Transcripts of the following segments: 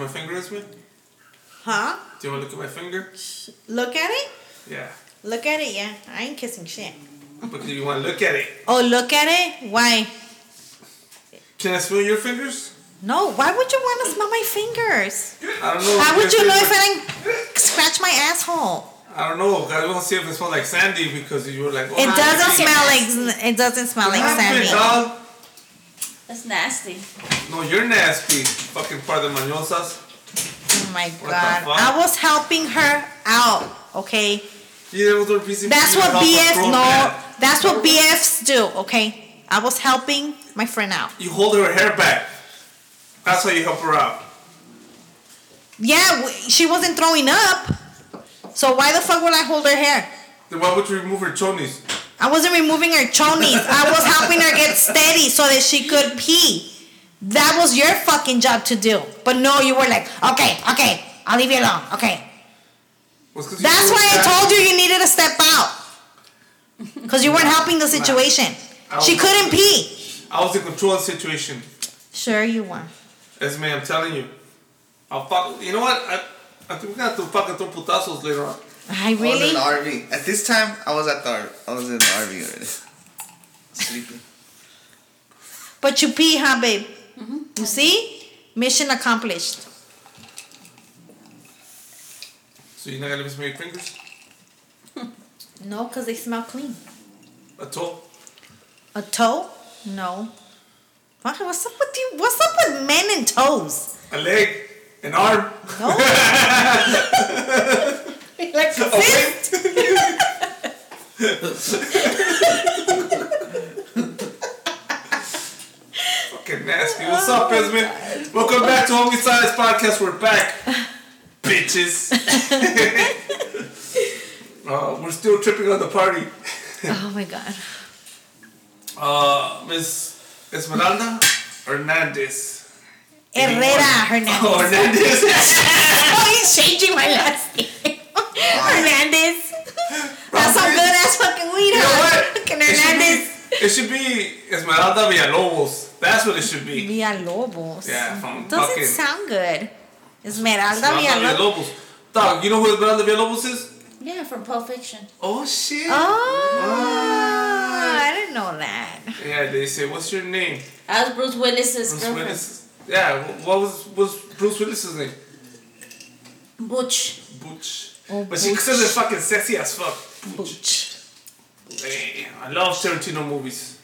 my finger, Esme? Huh? Do you want to look at my finger? Look at it? Yeah. Look at it, yeah. I ain't kissing shit. Because you want to look at it. Oh, look at it? Why? Can I smell your fingers? No, why would you want to smell my fingers? I don't know. How would you know if? I didn't scratch my asshole? I don't know. I want to see if it smells like Sandy because you were like. Oh, It hi, doesn't smell like it doesn't smell like sandy. dog? That's nasty. No, you're nasty. Fucking par de mañosas. Oh my What god. I was helping her out, okay? Yeah, that was PC That's what BFs no, man. that's what BFs do, okay? I was helping my friend out. You hold her hair back. That's how you help her out. Yeah, she wasn't throwing up. So why the fuck would I hold her hair? Then why would you remove her chonies? I wasn't removing her chonies. I was helping her get steady so that she could pee. That was your fucking job to do. But no, you were like, okay, okay, I'll leave you alone. Okay. Was 'cause you That's were why I told you you needed to step out. Because you weren't helping the situation. She couldn't pee. I was in control of the situation. Sure, you were. Esme, I'm telling you. I'll fuck. You know what? I, I think we're gonna have to fucking throw putazos later on. I I was really. in the RV. At this time, I was at the RV. I was in the RV already. Sleeping. But you pee, huh, babe? You see? Mission accomplished. So you're not gonna miss my fingers? No, because they smell clean. A toe? A toe? No. What's up with you? What's up with men and toes? A leg? An arm? No. like a fist? Fucking nasty. What's up, Esme? Welcome back to Homie Science Podcast. We're back. Bitches. uh, we're still tripping on the party. Oh my god. Uh, Miss Esmeralda Hernandez. Herrera Hernandez. Oh, Hernandez. oh, he's changing my last name. Hernandez. That's some good ass fucking weed, You know what? Fucking It should, be, it should be Esmeralda Villalobos. That's what it should be. Villalobos. Yeah, from Doesn't fucking- sound good. Esmeralda Esmeralda Villalobos. Villalobos. Dog, you know who Esmeralda Villalobos is? Yeah, from Pulp Fiction. Oh, shit. Oh, I didn't know that. Yeah, they say, what's your name? That was Bruce Willis's Bruce girlfriend. Willis. Yeah, what was, was Bruce Willis's name? Butch. Butch. Oh, but she Butch. says it fucking sexy as fuck. Butch. Damn, I love Tarantino movies.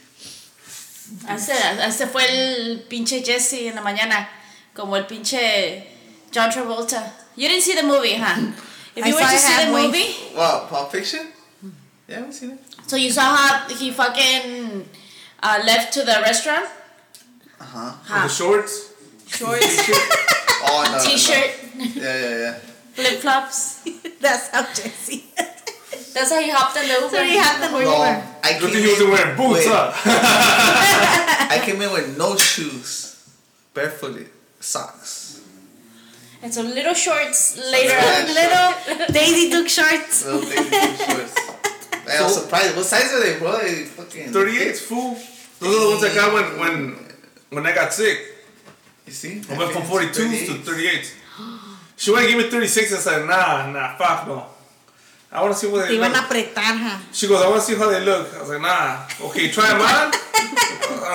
Ese, ese fue el pinche Jesse en la mañana. Como el pinche John Travolta. You didn't see the movie, huh? If I you were saw to see the halfway. movie, What? Pulp Fiction? Yeah, we've seen it. so you saw how he fucking uh, left to the restaurant? Uh huh. With Huh. the shorts. Shorts, Oh, no. no. t-shirt, Yeah, yeah, yeah. flip flops. That's how Jesse. That's how he hopped in the Uber. So he had the No, Uber. I Good came thing he wasn't in wearing boots, with, huh? I came in with no shoes, barefooted, socks. And so little shorts later on. Little Daisy Duke shorts. Little baby blue shorts. I was So- surprised. What size are they, bro? They fucking 38's fool. Those are the ones I got when, when, when I got sick. You see? I went from 42s to 38s. She wanted to give me 36 I said, nah, nah, fuck no. I want to see what Te they iban a look. apretar, huh? She goes, I want to see how they look. I was like, nah. Okay, try them on.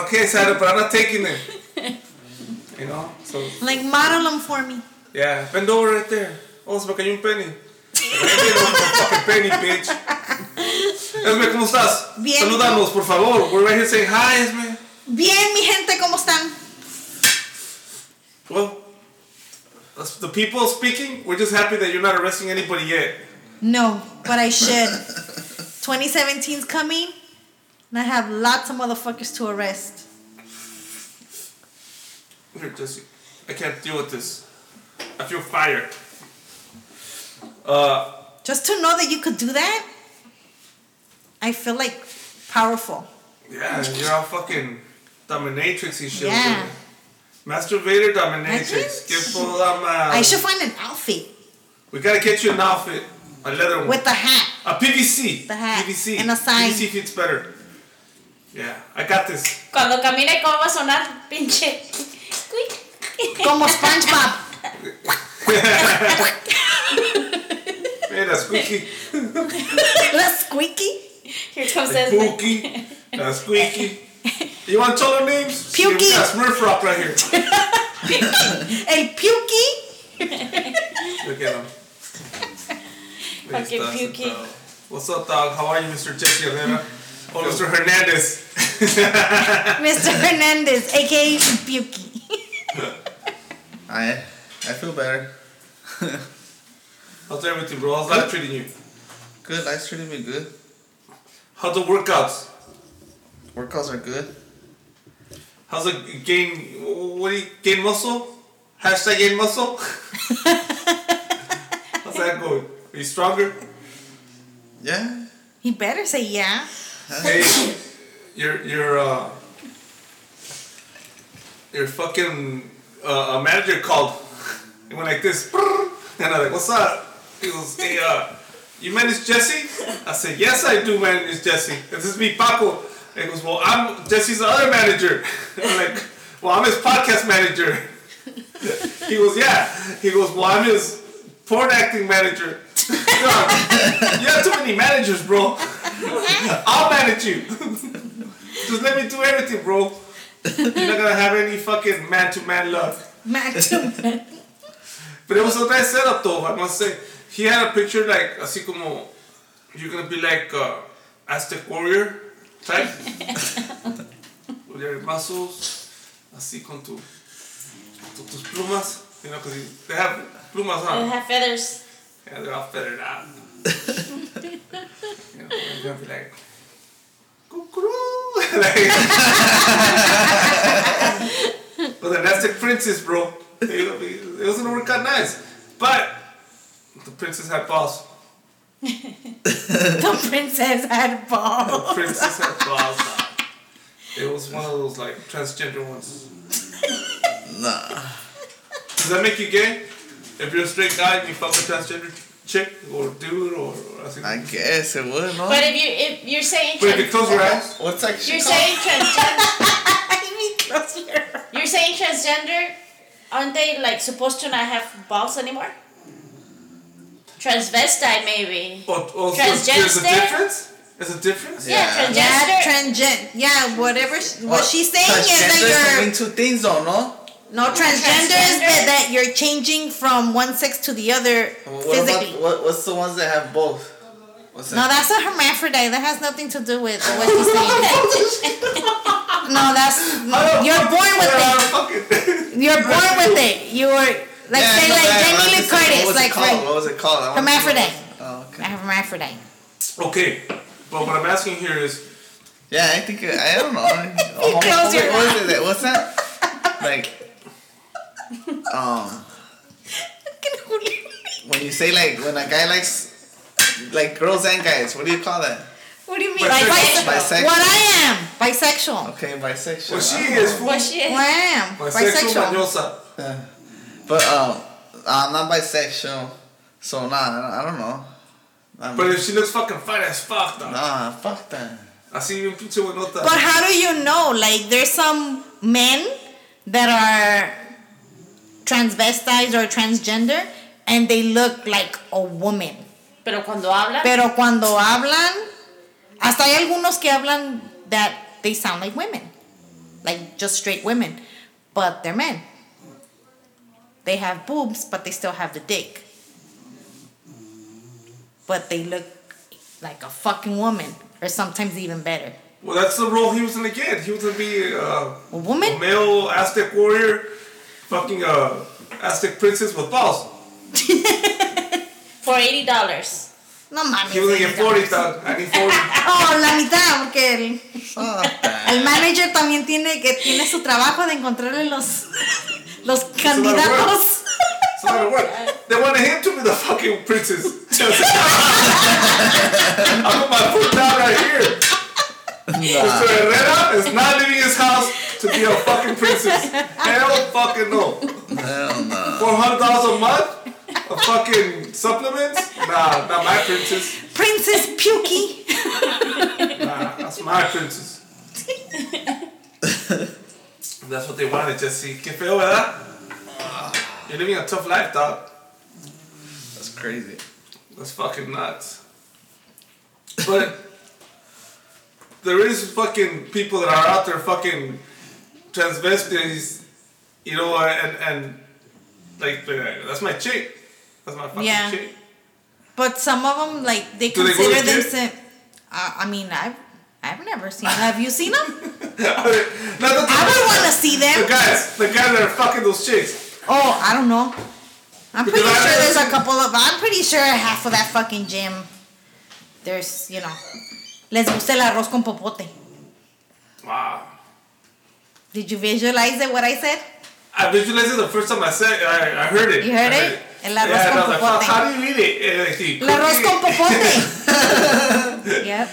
okay, Sarah, but I'm not taking them. You know? So, Like, model them for me. yeah, bend over right there. Oh, se me cayó un penny. fucking penny, bitch. Esme, ¿cómo estás? Bien. Salúdanos, por favor. We're right here saying hi, Esme. Bien, mi gente, ¿cómo están? Well, the people speaking, we're just happy that you're not arresting anybody yet. No, but I should. 2017's coming, and I have lots of motherfuckers to arrest. Here, Jesse. I can't deal with this. I feel fire. Uh, Just to know that you could do that, I feel like powerful. yeah, you're all fucking dominatrix and shit. Yeah. Masturbator dominatrix. Imagine. Que puta madre. I should find an outfit We gotta get you an outfit. A leather one. with the hat. a PVC. The hat PVC. and a sign. PVC fits better. Yeah, I got this. Cuando camine, ¿cómo va a sonar? Pinche. Quick. Como SpongeBob. Hey, that's squeaky. That's squeaky. Here comes The that. Pookie. That's squeaky. You want to tell them names? Pukey. We got Smurf Rock right here. El pukey. Look at him. Fucking Pukey. What's up, dog? How are you, Mr. Jesse Herrera? Oh, Mr. Hernandez. Mr. Hernandez, aka Pukey. I I feel better. How's everything, bro? How's life treating you? Good. Life's treating me good. How's the workouts? Workouts are good. How's the gain? What do you gain muscle? Hashtag gain muscle. How's that going? Are you stronger? Yeah. He better say yeah. Hey, your your uh, your fucking uh, a manager called. It went like this, and I'm like, "What's up?" He goes, "Hey, uh, you manage Jesse?" I said, "Yes, I do manage Jesse. This is me, Paco." And he goes, "Well, I'm Jesse's other manager." I'm like, "Well, I'm his podcast manager." He goes, "Yeah." He goes, "Well, I'm his porn acting manager." You have too many managers, bro. I'll manage you. Just let me do everything, bro. You're not gonna have any fucking man to man love. Man to man. But it was a nice setup, though. I must say, he had a picture like así como you're gonna be like uh, Aztec warrior type with your muscles, así con tu, tu tus plumas. You know, because they have plumas, I huh? have feathers. Yeah, they're all feathered out. you know, I'm gonna be like, "Cuckoo." like, well, then that's the princess, bro. It, it was gonna work out nice, but the princess had balls. The princess had balls. The princess had balls. It was one of those like transgender ones. Nah. Does that make you gay? If you're a straight guy and you fuck a transgender chick or dude or, or así. I guess it would, no? But if you if you're saying But if you close your eyes, What's that you're called? saying transgender I mean, close your you're saying transgender, aren't they like supposed to not have balls anymore? Transvestite maybe. But oh, so there's a Transgender? difference. There's a difference. Yeah, Yeah. transgender. Yeah, transgen. Yeah, whatever. sh- What she's saying is Transgender can that mean you're two things, though, no? No transgender is that, that you're changing from one sex to the other What physically. about what, what's the ones that have both? What's that? No, that's a hermaphrodite. That has nothing to do with what she's saying. no, that's you're born with it. it. You're born with it. You were like Yeah, say no, like I- I Jamie Lee just- What was like it called? for What was it called? I wanna- hermaphrodite. Oh, okay. A hermaphrodite. Okay, but what I'm asking here is, Yeah, I think I don't know. Oh, Close your what is it? What's that? Like, um, when you say like when a guy likes like girls and guys, what do you call that? What do you mean? Bisexual. Bisexual. What I am, bisexual. Okay, bisexual. well, she is What she is. What I am, bisexual, bisexual. mañosa. But um, I'm not bisexual, so nah, I don't, know. I'm, But if she looks fucking fine as fuck, though. nah, fuck that. Así bien pinche buenota. But how do you know? Like, there's some men that are transvestites or transgender, and they look like a woman. Pero cuando habla, Pero cuando hablan, hasta hay algunos que hablan that they sound like women, like just straight women, but they're men. They have boobs, but they still have the dick. But they look like a fucking woman, or sometimes even better. Well, that's the role he was gonna get. He was gonna be uh, A woman? a male Aztec warrior, fucking uh, Aztec princess with balls. for eighty dollars. No mames. He was gonna get señorita. 40, dog. I need 40. Oh, la mitad, porque el, el manager también tiene que tiene su trabajo de encontrarle los los a lot of candidatos. It's not gonna work. They wanted him to be the fucking princess. I put my foot down right here. Mr. Herrera is not leaving his house to be a fucking princess. Hell fucking no. Hell no. Four hundred dollars a month A fucking supplements? Nah, not my princess. Princess Pukey. Nah, that's my princess. That's what they wanted, Jesse. Qué feo, ¿verdad? You're living a tough life, dog. That's crazy. That's fucking nuts. But there is fucking people that are out there fucking transvestites, you know, and and like uh, that's my chick. That's my fucking Yeah. chick. But some of them, like, they Do they consider gym? themselves. Uh, I mean, I've, I've never seen Them. Have you seen them? I would want to see them. the guys, the guys that are fucking those chicks. Oh, I don't know. I'm pretty I- sure there's a couple of. I'm pretty sure half of that fucking gym. There's, you know, les gusta el arroz con popote. Wow. Did you visualize it? What I said? I visualized it the first time I said I, I heard it. You heard I it? El arroz yeah, con like, popote. How do you eat it? And like, you El arroz it? con popote. yep.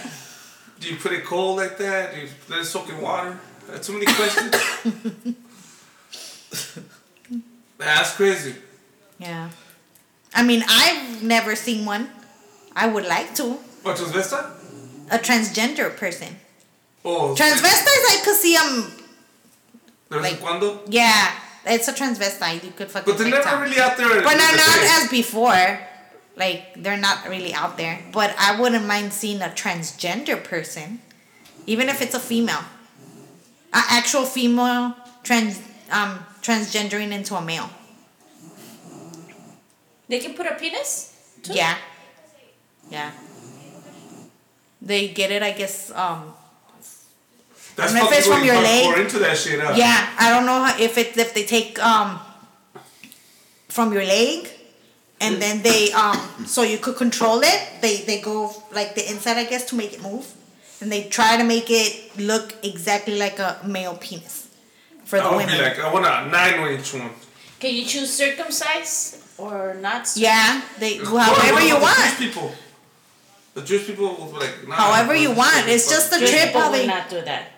Do you put it cold like that? Do you let it soak in water? That's too many questions. That's crazy. Yeah. I mean, I've never seen one. I would like to. What transvestite? A transgender person. Oh, Transvestites, I could see them. De like- cuando. Yeah, it's a transvestite. You could fucking. But they're never really out there. But they're not face. as before. Like they're not really out there. But I wouldn't mind seeing a transgender person, even if it's a female, an actual female trans um transgendering into a male. They can put a penis? too? Yeah, yeah. They get it, I guess. Um, That's And if it's from your hardcore leg- into that shit. Huh? yeah, I don't know how, if it if they take um from your leg and then they um so you could control it. They they go like the inside, I guess, to make it move, and they try to make it look exactly like a male penis for the I would women. be like, I want a nine inch one. Can you choose circumcise or not? circum- yeah, they What however you want, people. The Jewish people will be like, nah, however you want. just It's just the Jewish trip people how not do that.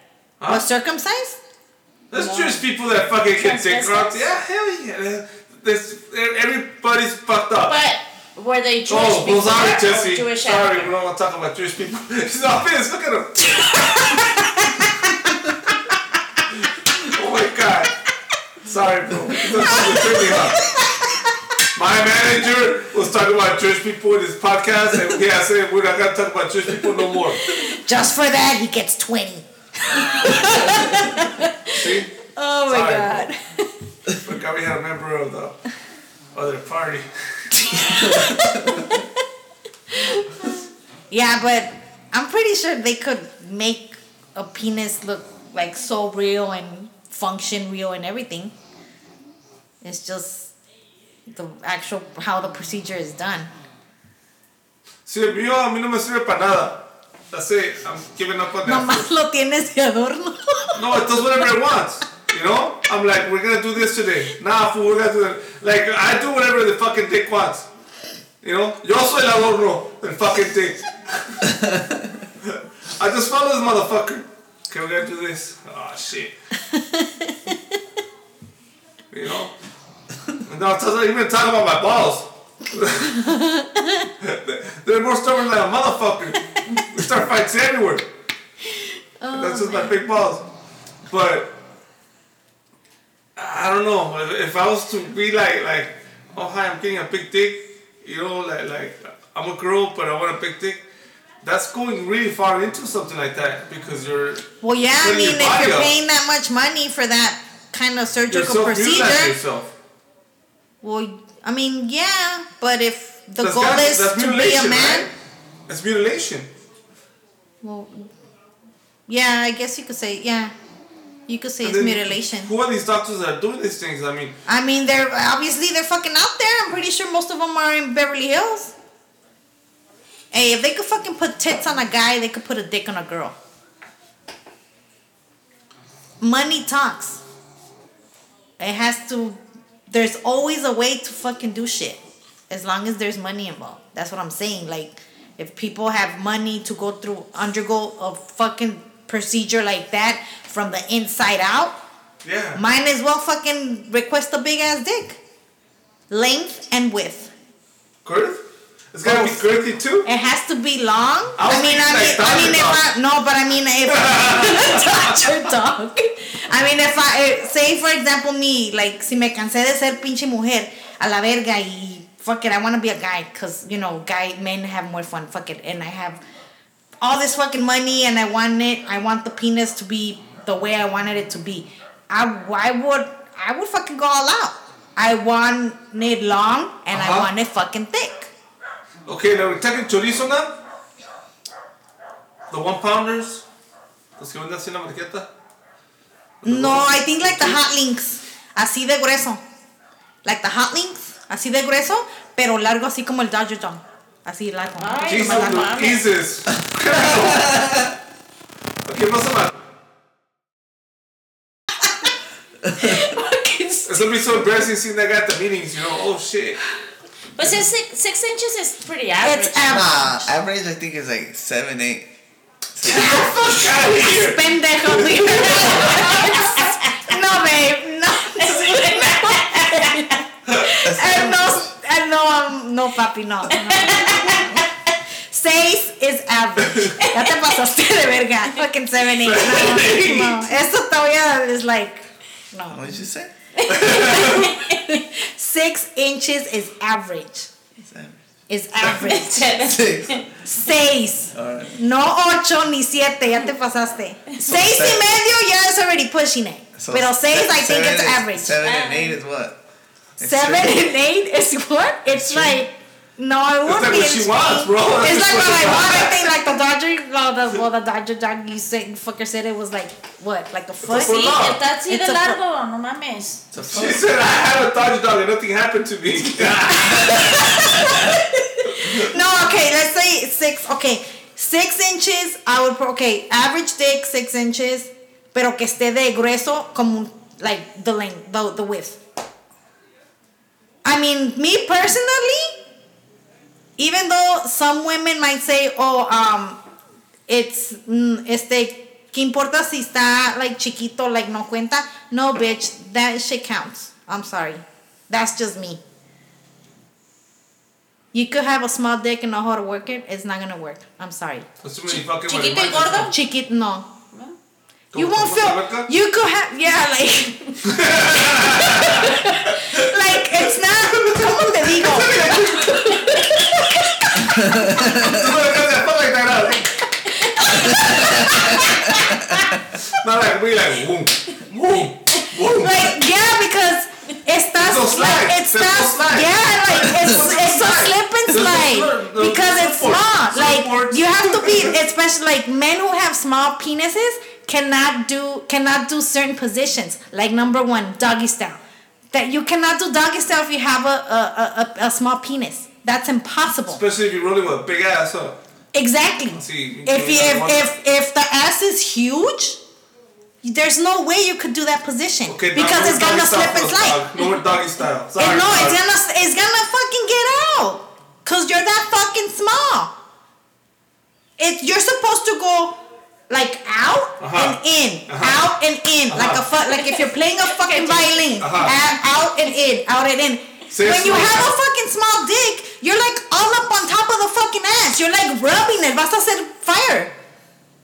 Huh? was circumcised. There's No. Jewish people that fucking get dick Transvestites? rubbed. Yeah, hell yeah. There's, everybody's fucked up. But were they Jewish oh, well, before sorry, Jesse. Jewish sorry, after? we don't want to talk about Jewish people. He's not finished. Look at him. oh my god. Sorry, bro. This is really hot. My manager was talking about Jewish people in his podcast, and yeah, I said we're not gonna talk about Jewish people no more. Just for that, he gets twenty. See? Oh my Sorry, god. Forgot we had a member of the other party. Yeah, but I'm pretty sure they could make a penis look like so real and function real and everything. It's just the actual how the procedure is done. Si el mío a mí no me sirve para nada. That's it. I'm giving up on that. Nomás lo tienes de adorno. No, it does whatever it wants. You know? I'm like, we're gonna do this today. Nah, fool, we're gonna do that. Like, I do whatever the fucking dick wants. You know? Yo soy el adorno del fucking dick. I just follow this motherfucker. Okay, we're gonna do this. Oh, shit. you know? No, it doesn't even talking about my balls. They're more stubborn than a motherfucker. We start fights everywhere. Oh, that's just my big balls. But I don't know. If, I was to be like like, oh hi, I'm getting a big dick, you know, like like I'm a girl but I want a big dick. That's going really far into something like that because you're Well, yeah, I mean, if you're up. paying that much money for that kind of you're surgical procedure, yourself. Well, I mean, yeah, but if the That's goal is to be a man, right? That's mutilation. well, yeah, I guess you could say, yeah, you could say And it's mutilation. Who are these doctors that are doing these things? I mean, I mean, they're obviously they're fucking out there. I'm pretty sure most of them are in Beverly Hills. Hey, if they could fucking put tits on a guy, they could put a dick on a girl. Money talks. It has to. There's always a way to fucking do shit, as long as there's money involved. That's what I'm saying. Like, if people have money to go through, undergo a fucking procedure like that from the inside out, yeah. might as well fucking request a big ass dick. Length and width. Girth? It's gotta be girthy too? It has to be long. I I mean, I mean, I mean, if I no, but I mean, if Dr. Dog. I mean, if I eh, say for example me, like si me cansé de ser pinche mujer a la verga y fuck it, I want to be a guy because you know, guy men have more fun. Fuck it, and I have all this fucking money, and I want it. I want the penis to be the way I wanted it to be. I, I would, I would fucking go all out. I want it long, and I Uh-huh. want it fucking thick. Okay, now we're talking chorizo now. The one pounders. Los que venden así en la marqueta. No, I think like the hot links, así de grueso, like the hot links, así de grueso, pero largo así como el Dodger John, así largo. Ay, Jesus, no mames. Jesus. ¿Qué pasa, man? It's gonna be so embarrassing seeing that guy at the meetings, you know? Oh shit. But six, six, six inches is pretty average. It's average. Nah, average I think is like seven, eight. Get out of here. Pendejo, dude. no, babe, no. Eh, no, eh, no, um, no, papi, no. no. Seis is average. Ya te pasaste de verga. Fucking seven, eight. No, no. Esto todavía is like, no. What did you say? Six inches is average. It's average. Is average. Six. Seis. No ocho ni siete, ya te pasaste. Seis y medio, yeah, it's already pushing it. So Pero seis, se- I think it's average. Seven and eight is what? It's Seven true. and eight is what? It's true. like no, it That's won't like be. what she wants, bro. That's It's just like what what I want. I think like the Dodger, well, the well, the Dodger dog you said, fucker said it was like what, like a foot. foot Sí, long. está así It's de a largo, no mames. It's She said I had a Dodger dog and nothing happened to me. No, okay, let's say six. Okay, six inches. I would put okay, average dick six inches, pero que esté de grueso como like the length, the the width. I mean, me personally, even though some women might say, "Oh, um, it's mm, este." ¿Qué importa si está like chiquito, like no cuenta? No, bitch, that shit counts. I'm sorry. That's just me. You could have a small dick and know how to work it. It's not gonna work. I'm sorry. That's too many fucking Chiquito y marihuana. gordo. Chiquit, no. You won't feel. You could have, yeah, like. like it's not. ¿Cómo te digo? Dejas fuck like that out. Not like we like boom, boom, boom. Like yeah, because It's slide. like it's not slide. yeah like it's It's slide. slip and slide because it's small like you have to be especially like men who have small penises cannot do cannot do certain positions like number one doggy style that you cannot do doggy style if you have a, a, a, a small penis that's impossible Especially if you're rolling with a big ass, huh? exactly See, if you, you if, if if the ass is huge there's no way you could do that position Okay, because it's gonna doggy slip and slide. No more doggy style. Sorry, and no, dog. it's gonna it's gonna fucking get out. Cause you're that fucking small. It you're supposed to go like out Uh-huh. and in, Uh-huh. out and in, like a Uh-huh. fu- like if you're playing a fucking violin, Uh-huh. out, out and in, out and in. Say when you have a fucking small dick, you're like all up on top of the fucking ass. You're like rubbing it. Vas a hacer fire.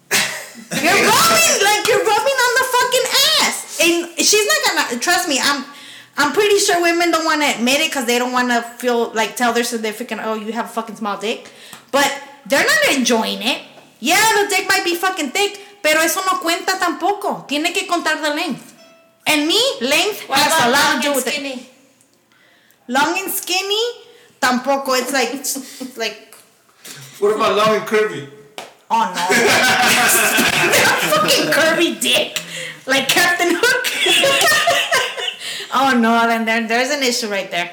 You're rubbing like you're rubbing on the fucking ass, and she's not gonna trust me. I'm, I'm pretty sure women don't want to admit it because they don't want to feel like tell their significant, oh, you have a fucking small dick, but they're not enjoying it. Yeah, the dick might be fucking thick, pero eso no cuenta tampoco. Tiene que contar the length. And me, length What has a lot to do and with it. Long and skinny, tampoco. It's like, it's like What about long and curvy? Oh no. fucking curvy dick. Like Captain Hook. oh no, then there, there's an issue right there.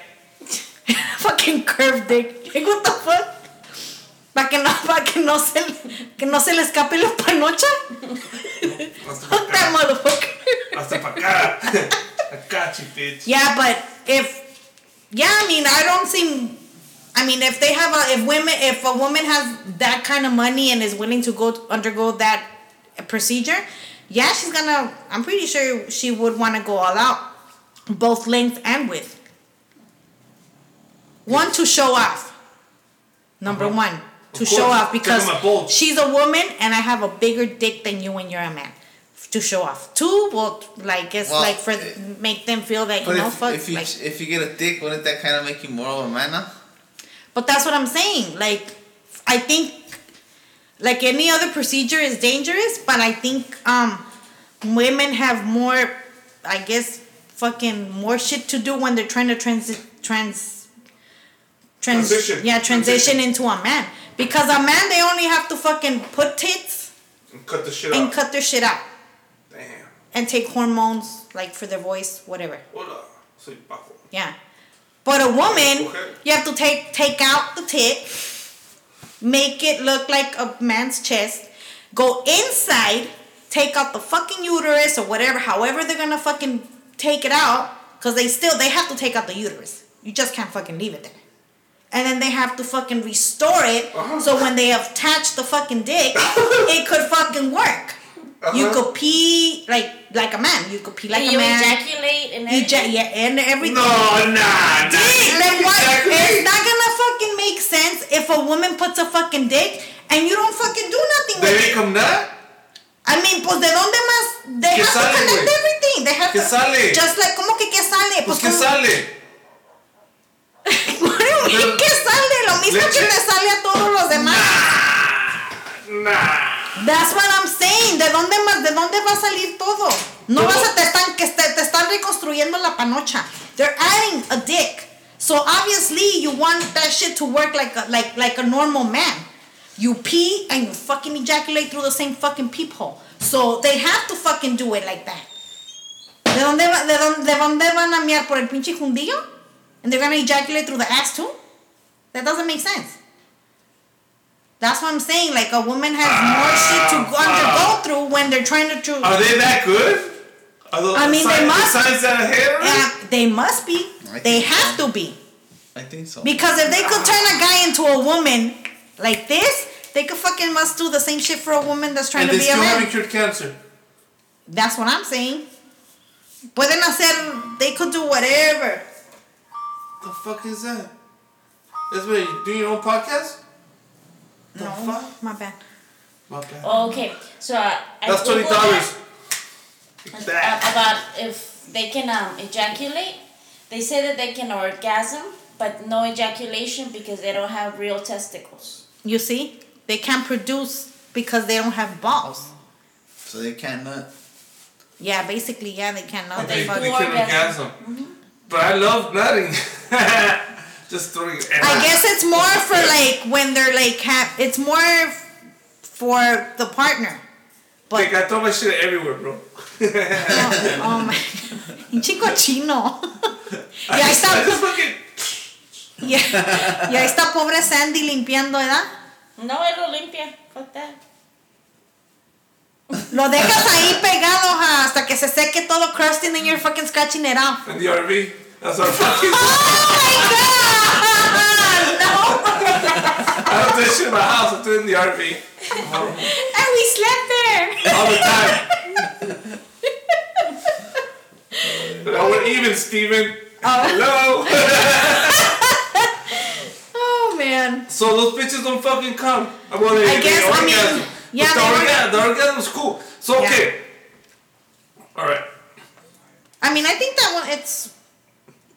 fucking curved dick. Like what the fuck? Para que no, para que no se, que no se le escape la panocha. Hasta pa' Fuck that acá. motherfucker. Hasta pa' acá. I got you, bitch. Yeah, but if yeah, I mean, I don't see. I mean, if they have a if women if a woman has that kind of money and is willing to go undergo that procedure, yeah, she's gonna. I'm pretty sure she would want to go all out, both length and width. One to show off. Number Uh-huh. one to show off because Check out my bulge. she's a woman and I have a bigger dick than you when you're a man. To show off. Two, well, like it's Well, like for eh, make them feel that you know, if, fuck. if you like, if you get a dick, wouldn't that kind of make you more of a man now? but that's what I'm saying. Like, I think, like any other procedure is dangerous, but I think um, women have more, I guess, fucking more shit to do when they're trying to trans trans. Trans, Transition. Yeah, transition Transition. into a man. Because a man, they only have to fucking put tits And cut the shit and out. cut their shit out. And take hormones like for their voice, whatever. Hola. Soy Paco. Yeah. But a woman, you have to take take out the tit, make it look like a man's chest, go inside, take out the fucking uterus or whatever, however they're gonna fucking take it out, because they still they have to take out the uterus. You just can't fucking leave it there. And then they have to fucking restore it Uh-huh. so when they attach the fucking dick, it could fucking work. You Uh-huh. could pee like like a man. You could pee like and a you man. ejaculate and everything. Eja- yeah, and everything. No, nah, nah. Dick, then what? Exactly. It's not gonna fucking make sense if a woman puts a fucking dick and you don't fucking do nothing They with it. them nut? I mean, pues de dónde más? They ¿Qué have sale, to connect güey? everything. They have ¿Qué to. sale? Just like, ¿cómo que qué sale? Pues, ¿qué ¿cómo- sale? What do you mean, ¿Qué sale? Lo mismo que Leche. te sale a todos los demás. Nah. That's what I'm saying. ¿De dónde más? ¿De dónde va a salir todo? No vas a te están que te, te están reconstruyendo la panocha. They're adding a dick. So obviously you want that shit to work like a, like like a normal man. You pee and you fucking ejaculate through the same fucking peephole. So they have to fucking do it like that. ¿De dónde, va- de dónde, de dónde van a mear por el pinche jundillo? And they're gonna ejaculate through the ass too? That doesn't make sense. That's what I'm saying. Like a woman has more shit to go, undergo ah. through when they're trying to. Tr- Are they that good? Are those I mean, they signs, must- The signs that ahead of Yeah, they must be. They have so. to be. I think so. Because if they could turn a guy into a woman like this, they could fucking must do the same shit for a woman that's trying And to be a still man. haven't cured cancer. That's what I'm saying. Pueden hacer, they could do whatever. The fuck is that? That's what you doing your own podcast? The No, fuck? my bad. My bad. Okay, so uh, I That's twenty Googled dollars. that, That. uh, about if they can um, ejaculate. They say that they can orgasm, but no ejaculation because they don't have real testicles. You see, they can't produce because they don't have balls. So they can't. Yeah, basically, yeah, they cannot. But They they, they can orgasm. orgasm. But I love nutting. Just throwing it. I guess it's more for like when they're like have. It's more for the partner. But Like, I throw my shit everywhere, bro. oh, oh my, pinche cochino. y ahí I está, just fucking. y, y ahí está pobre Sandy limpiando, ¿verdad? No, it lo limpia. Lo dejas ahí pegado ajá, hasta que se seque todo crusty and then you're fucking scratching it off. In the RV. That's I'm fucking. Oh I don't do shit in my house. I do it in the RV. No! And we slept there! All the time. but I we're even, Steven. Oh. Hello. Oh man. so those bitches don't fucking come. Well, they, I guess, I mean, orgasm. yeah, But the, they orga- the orgasm's cool. So, Yeah. okay. All right. I mean, I think that one, it's,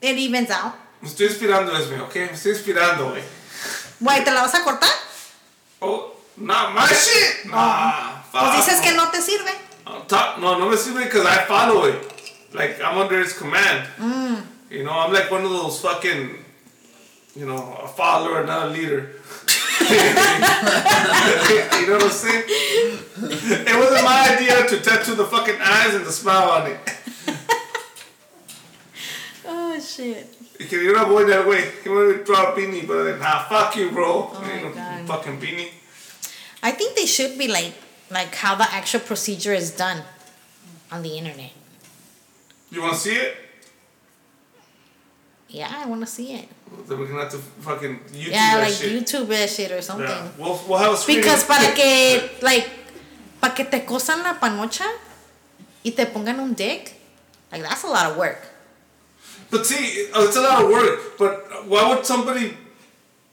it evens out. Me estoy inspirando, Esme, ¿ok? Me estoy inspirando, güey. Güey, ¿te la vas a cortar? Oh, not my shit. Nah, Pues dices que no te sirve. Top, no, no me sirve because I follow it. Like, I'm under his command. Mm. You know, I'm like one of those fucking, you know, a follower, not a leader. you know what I'm saying? It wasn't my idea to tattoo the fucking eyes and the smile on it. Oh shit. Because you're not going that way. You want to draw a beanie, but then, nah, fuck you, bro. Oh my know, God. Fucking beanie. I think they should be like, like how the actual procedure is done on the internet. You want to see it? Yeah, I want to see it. Then we're gonna have to fucking YouTube yeah, that like shit. YouTube that shit or something. Yeah, we'll, we'll have a screen. Because para que, like, para que te cosan la panocha y te pongan un dick, like that's a lot of work. But see, it's a lot of work. But why would somebody?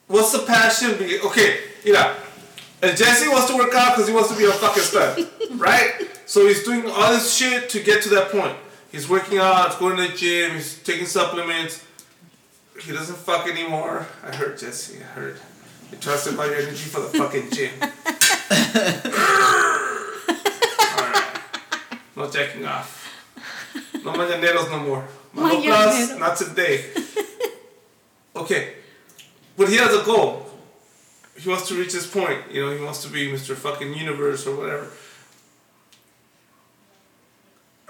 What's the passion? Be okay, yeah. And Jesse wants to work out because he wants to be a fucking stud, right? So he's doing all this shit to get to that point. He's working out, he's going to the gym, he's taking supplements. He doesn't fuck anymore. I heard Jesse, I heard. He tries to buy your energy for the fucking gym. Alright. No checking off. No mañaneros no more. Mañanero. not today. Okay. But he has a goal. He wants to reach this point. You know, he wants to be Mr. fucking universe or whatever.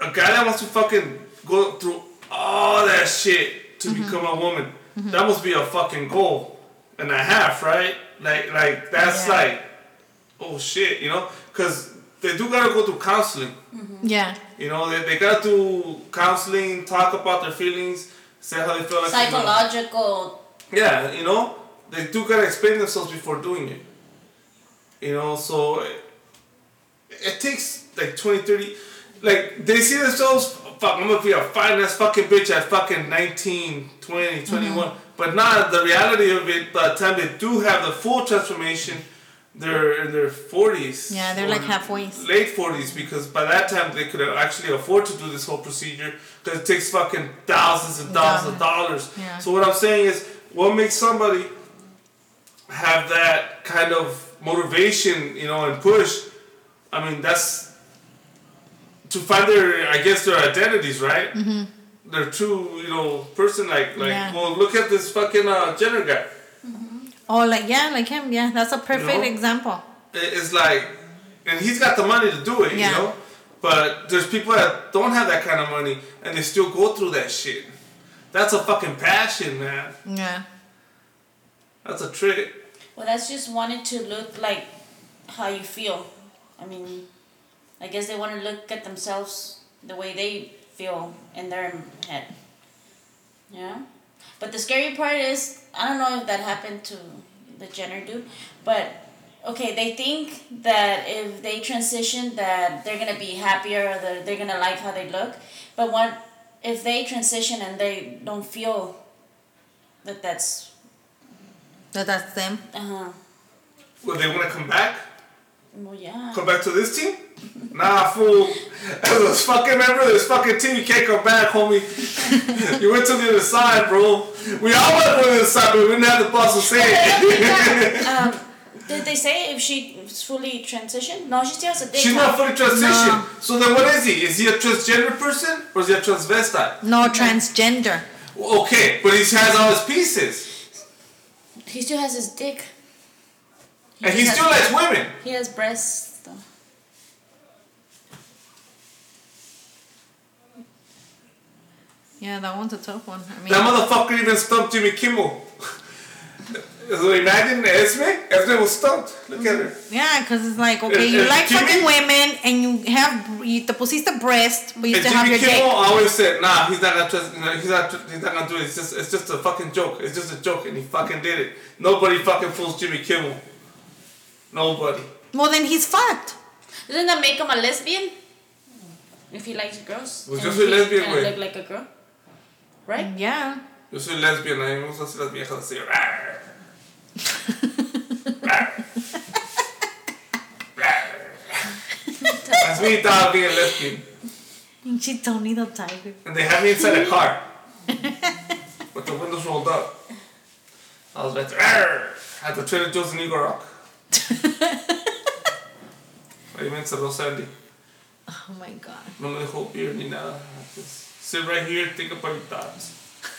A guy that wants to fucking go through all that shit to mm-hmm. become a woman. Mm-hmm. That must be a fucking goal and a half, right? Like, like that's Yeah. like, oh shit, you know? Because they do gotta go to counseling. Mm-hmm. Yeah. You know, they, they gotta do counseling, talk about their feelings, say how they feel like. Psychological. Yeah, you know, they do gotta explain themselves before doing it. You know, so it, it takes like 20, 30. Like, they see themselves, fuck, I'm gonna be a fine ass fucking bitch at fucking 19, 20, 21. Mm-hmm. But not the reality of it, by the time they do have the full transformation, they're in their 40s. Yeah, they're like halfway. Late 40s, because by that time they could actually afford to do this whole procedure because it takes fucking thousands and thousands of dollars. Yeah. So what I'm saying is, what makes somebody have that kind of motivation, you know, and push? I mean, that's to find their, I guess, their identities, right? Mm-hmm. Their true, you know, person. Like, like, Yeah. well, look at this fucking uh, Jenner guy. Oh, like yeah, like him. Yeah, that's a perfect know? example. It's like, and he's got the money to do it, Yeah. you know. But there's people that don't have that kind of money, and they still go through that shit. That's a fucking passion, man. Yeah. That's a trick. Well, that's just wanting to look like how you feel. I mean, I guess they want to look at themselves the way they feel in their head. Yeah. But the scary part is, I don't know if that happened to the Jenner dude, but okay, they think that if they transition, that they're gonna be happier, or that they're gonna like how they look. But what if they transition and they don't feel that that's That that's them. uh huh. Well, they want to come back? Well, yeah. Come back to this team? Nah, fool. As a fucking member of this fucking team, you can't come back, homie. you went to the other side, bro. We all went to the other side, but we didn't have the boss to say it. um, did they say if she was fully transitioned? No, she still has a dick. She's huh? not fully transitioned. No. So then what is he? Is he a transgender person or is he a transvestite? No transgender. Okay, but he has all his pieces. He still has his dick. And he just still has, likes women. He has breasts. Though. Yeah, that one's a tough one. I mean, That motherfucker even stumped Jimmy Kimmel. so imagine Esme. Esme was stumped. Look at her. yeah, because it's like okay, you Uh, uh, like Jimmy- fucking women and you have you te pusiste breast, but you still have your head. Jimmy Kimmel dick. always said, "Nah, he's not gonna trust. No, he's not. He's not gonna do it. It's just. It's just a fucking joke. It's just a joke." And he fucking did it. Nobody fucking fools Jimmy Kimmel. Nobody. Well, then he's fucked. Doesn't that make him a lesbian? If he likes girls. Pues and yo soy lesbian, kinda güey. look like a girl. Right? Mm, yeah. Yo soy lesbian. A mí me gusta hacer las viejas así. That's me, dog, being a lesbian. She Tony the Tiger. And they had me inside a car. with the windows rolled up. I was right there. "Arr!" At the Trader Joe's in Eagle Rock. Ahí me encerró Sandy. Oh my god. No me dejó beer ni nada. Just sit right here, think about your thoughts.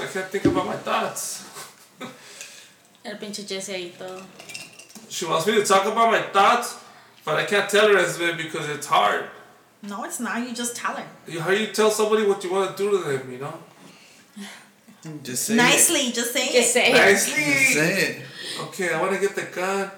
I can't think about my thoughts. El pinche Jesse ahí todo. She wants me to talk about my thoughts, but I can't tell her as well because it's hard. No, it's not. You just tell her. You- How you tell somebody what you want to do to them, you know? Just say Nicely, just say Just it. say it. it. Nicely. Say it. Okay, I want to get the gun.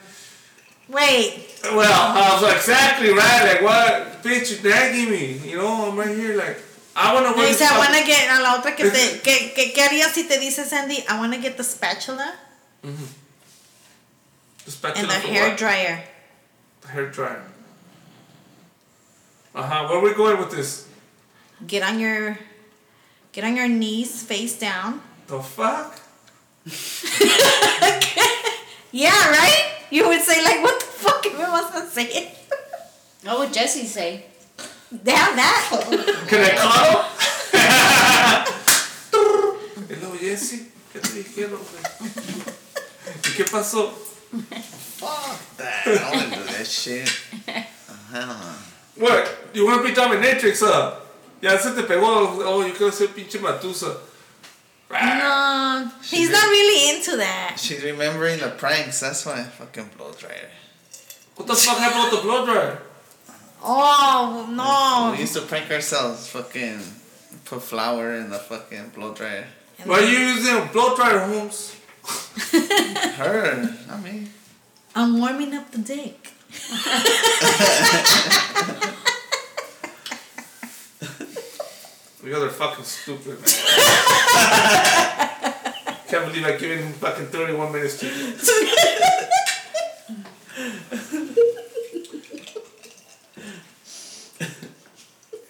Wait. Well, I was like, exactly right. Like, what? Bitch, you nagging me. You know, I'm right here. Like, I want to win. dice, I wanna get a la otra que te, que, que, ¿qué harías si te dice Sandy, I wanna get the spatula The spatula and the hair what? dryer. The hair dryer. Uh huh. Where are we going with this? Get on your, get on your knees, face down. The fuck? Yeah, right? You would say like, what the fuck? Me vas a say it. What would Jesse say? Damn that. Can I call Hello, Jesse. ¿Qué te dijeron, güey? ¿Y qué pasó? Fuck that. I don't do that shit. Hell no. What? You want to be dominatrix, huh? Ya se te pegó. Oh, yo quiero ser pinche matusa. No, he's not really into that. She's remembering the pranks. That's why fucking blow dryer. What the fuck happened with the blow dryer? Oh no. We used to prank ourselves. Fucking put flour in the fucking blow dryer. Why are you using blow dryer, Holmes? Her, not me. I'm warming up the dick. You guys are fucking stupid, man. Can't believe I gave him fucking 31 minutes to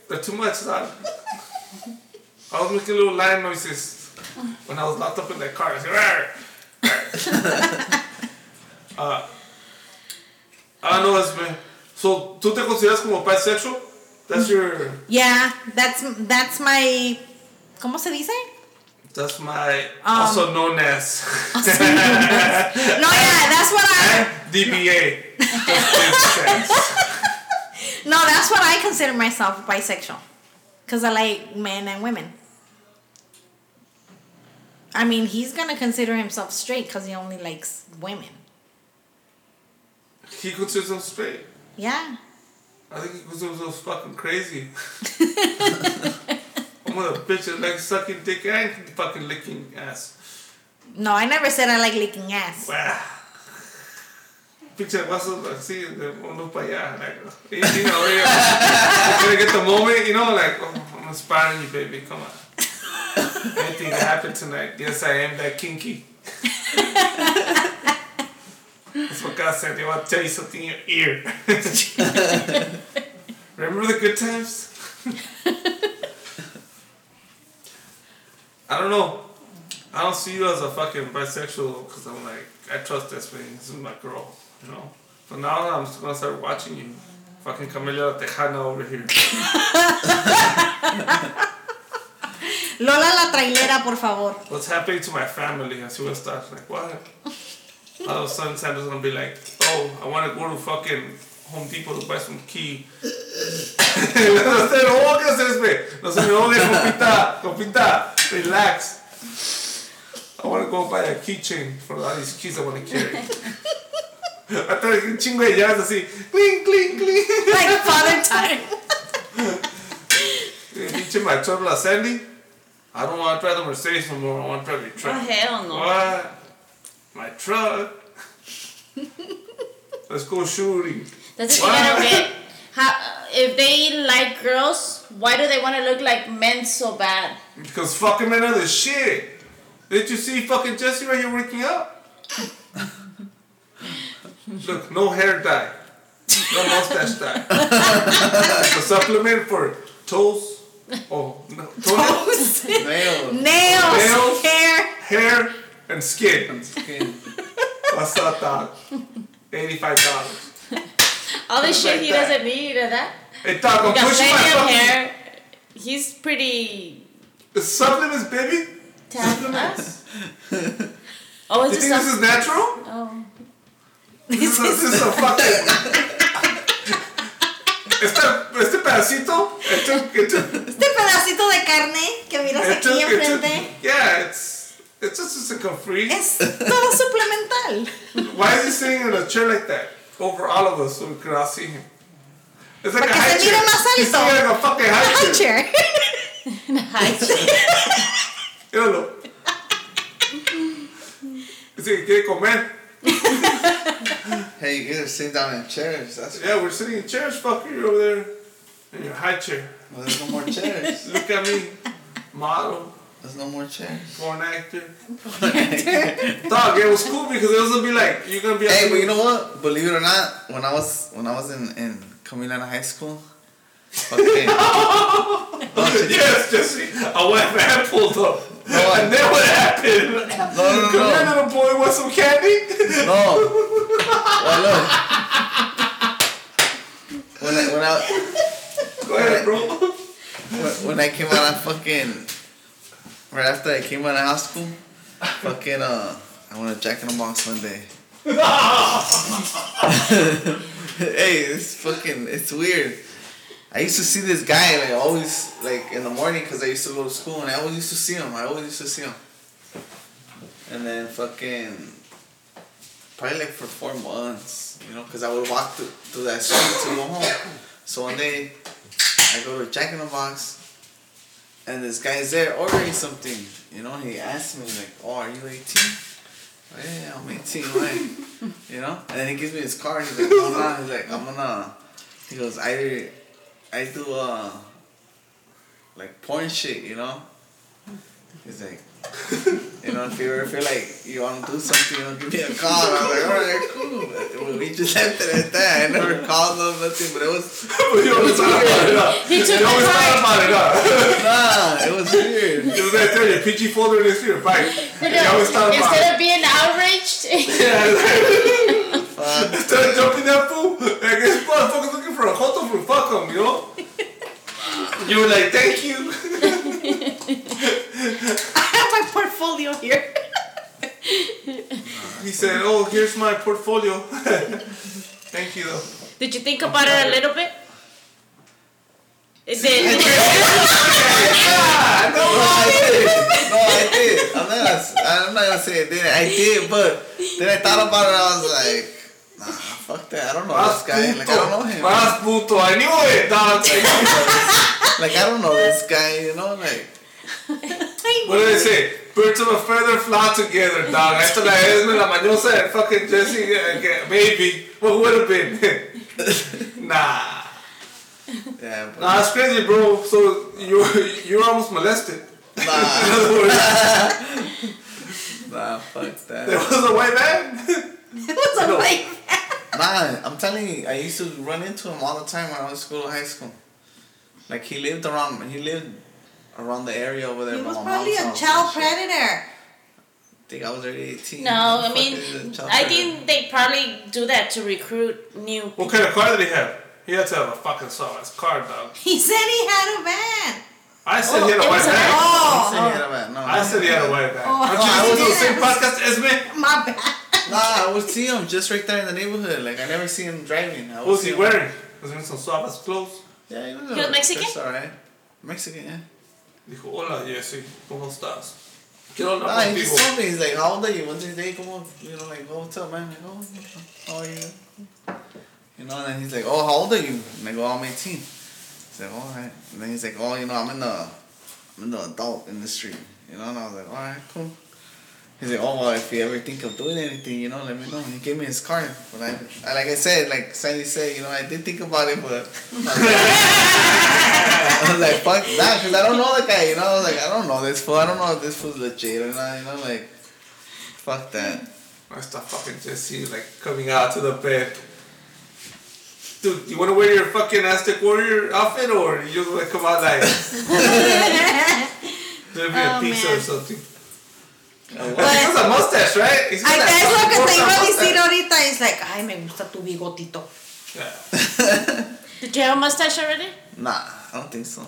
They're too much, son. I was making little lion noises when I was locked up in that car. I was like, "Rawr, rawr." uh, I don't know, husband. So, ¿tú te consideras como bisexual? That's your... Yeah, that's that's my. ¿Cómo se dice? That's my Um, also known as No, yeah, that's what I. DBA. Just. No, that's what I consider myself bisexual, cause I like men and women. I mean, he's gonna consider himself straight, cause he only likes women. he considers himself straight. Yeah. I think he was himself fucking crazy. I'm a bitch that likes sucking dick and fucking licking ass. No, I never said I like licking ass. Wow. Pinche vaso así de uno para allá. Like, you know, you're gonna get the moment, you know, like, oh, I'm inspiring you, baby. Come on. Anything that happened tonight. Yes, I am that kinky. That's what God said. They want to tell you something in your ear. Remember the good times? I don't know. I don't see you as a fucking bisexual because I'm like, I trust this man. This is my girl, you know? But now I'm just gonna start watching you. Fucking Camila Tejana over here. Lola la trailera, por favor. What's happening to my family? I see what stuff. Like, what? All of a sudden, Santa's gonna be like, oh, I wanna go to fucking Home Depot to buy some key. no se me ahogue, Cespe. No se me ahogue, compita. Compita, relax. I wanna go buy a keychain for all these keys I wanna carry. I thought un chingo de llaves así. Cling, cling, cling. Like father time. Pinche my trouble, Sandy. I don't want to drive the Mercedes no more. I want to drive your Oh, hell no. What? My truck. Let's go shooting. That's the thing I. How, if they like girls, why do they want to look like men so bad? Because fucking men are the shit. Did you see fucking Jesse right here waking up? Look, no hair dye. No mustache dye. a supplement for toes. Oh, no. Toenails, Nails. Nails, Nails. hair. hair, and skin. Skin. What's up, dog? $85. All this Like shit he that. doesn't need or that. Hey, dog, I'm pushing my plenty fucking... hair. He's pretty The supplements, baby. tan. Us? Oh, You it's think just this is natural? Oh. This is a, this is a fucking. Este, este pedacito, it took, it took, Este pedacito de carne que miras it aquí it took, enfrente yeah, it's, it's just, it's a capri. es todo suplemental. Why is he sitting in a chair like that over all of us so we could all see him? It's like Para a que high se mire chair. más He's alto. sitting like a fucking high, chair. A High chair. chair. Míralo. Dice que quiere comer. Hey, you guys sit down in chairs. That's Yeah, we're sitting in chairs, fucker. You're over there in your high chair. well, there's no more chairs. Look at me, model. There's no more chairs. Porn actor. Dog, it was cool because it was gonna be like you're gonna be. Hey, but you know what? Believe it or not, when I was when I was in in Camilana High School, okay, yes, Jesse. I went van pulled up. No, I- and then what happened? no, no, Come here, no, little boy. Want some candy? no. Well, look. when I when I Go ahead, bro. when, when I came out of fucking right after I came out of high school, fucking uh, I went to Jack in the Box one day. hey, it's fucking it's weird. I used to see this guy like always like in the morning because I used to go to school and I always used to see him. I always used to see him. And then fucking probably like for four months, you know, because I would walk through, through that street to go home. So one day I go to Jack in the Box and this guy's there ordering something. You know, he asked me like, "Oh, are you 18?" Oh, yeah, I'm 18. Why? you know, and then he gives me his card. He's like, "Hold on." He's like, "I'm gonna." He goes, "I, I do uh, like porn shit." You know. He's like, you know, if you ever feel like you want to do something, you know, give me a call. I was like, all right, cool. But we just left it at that. I never called them, nothing, but it was, you always thought about it, huh? He took You always the thought card. about it, huh? nah, it was weird. It was right there, your PG folder in this your bike. You always thought about Instead of being outraged, Yeah, like, Fuck. instead of jumping that fool, like this motherfucker's looking for a photo for fuck him, you know? You were like, thank you. I have my portfolio here. He said, oh, here's my portfolio. thank you, though. did you think about it a little bit? Is it did. Ah, No, I did. No, I did. I'm not. Gonna, I'm not gonna say it didn't. I did, but then I thought about it. I was like, nah, fuck that. I don't know Más this guy. Like I don't know him. Más puto. I knew it, dog. Like I don't know this guy. You know, like What did I say? Birds of a feather flock together, dog. Esto la es la mañosa de fucking Jesse, uh, maybe. What would have been? nah. yeah. But, Nah, that's crazy, bro. So you you were almost molested. Nah, nah, fuck there that. was a white man. It was a No. white man. Nah, I'm telling you, I used to run into him all the time when I was school, high school. Like he lived around. He lived around the area over there. He was probably a child predator. I think I was already 18. No, I mean, fuck is a child I think they probably do that to recruit new. what kind of car did he have? He had to have a fucking solid car, dog. He said he had a van. I said Oh, he had a oh, white was a- van. Oh, Said he had a van. No, I said he had a white van. Oh, Aren't you I listening to the was- same podcast as me? my bad. Nah, I would see him just right there in the neighborhood. Like I never see him driving. I What would was see he him- wearing? Was he wearing some suave clothes? Yeah, he was, He was Mexican? That's alright. Mexican, yeah. Dijo, hola Jesse, ¿cómo estás? Quiero hablar ah, he just contigo. told me, he's like, how old are you? One day, come on, you know, like, oh, what's up, man? Like, oh, how are you? You know, and then he's like, oh, how old are you? And I go, I'm 18. He's like, all right. And then he's like, oh, you know, I'm in the, I'm in the adult industry. You know, and I was like, all right, cool. He's like, oh, well, if you ever think of doing anything, you know, let me know. And he gave me his card. But I, I like I said, like Sandy said, you know, I did think about it, but I was like, fuck that, because I don't know the guy, you know. I was like, I don't know this fool. I don't know if this fool's legit or not, you know, like, fuck that. I start fucking Jesse like coming out to the bed. Dude, you wanna wear your fucking Aztec Warrior outfit or you just wanna come out like deliver a Oh, pizza man. or something? Uh, He has a mustache, right? He's got Ay, that es lo fucking que te iba a mustache. decir ahorita. Es like, ay, me gusta tu bigotito. Yeah. Did you have a mustache already? Nah, I don't think so.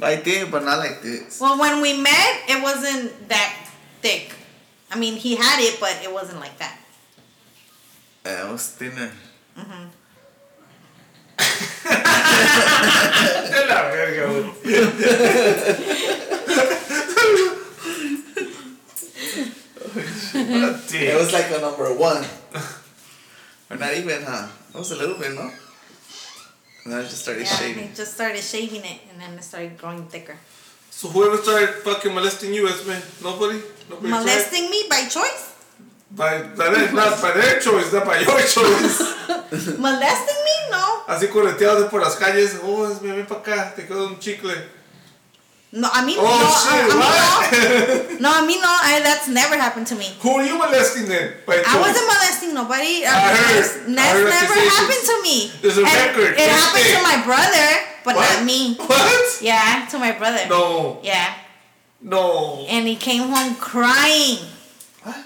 I did, but not like this. Well, when we met, it wasn't that thick. I mean, he had it, but it wasn't like that. Yeah, it was thinner. De la verga, dick. It was like a number one. or not even, huh? It was a little bit, no? And then I just started Yeah, shaving. he just started shaving it, and then it started growing thicker. So whoever started fucking molesting you, Esme? Nobody? Nobody tried? Molesting me by choice? By, by their, not by their choice, not by your choice. Molesting me? No. Así correteados por las calles. Oh, Esme, ven para acá, te quedo un chicle. No, I mean, Oh, no. shit, I. I mean, no. No, I mean, no. I, that's never happened to me. Who are you molesting then? By I wasn't molesting nobody. I heard. That's, I heard never happened to me. There's a And record. It happened to my brother, but What? not me. What? Yeah, to my brother. No, Yeah, no. and he came home crying. What?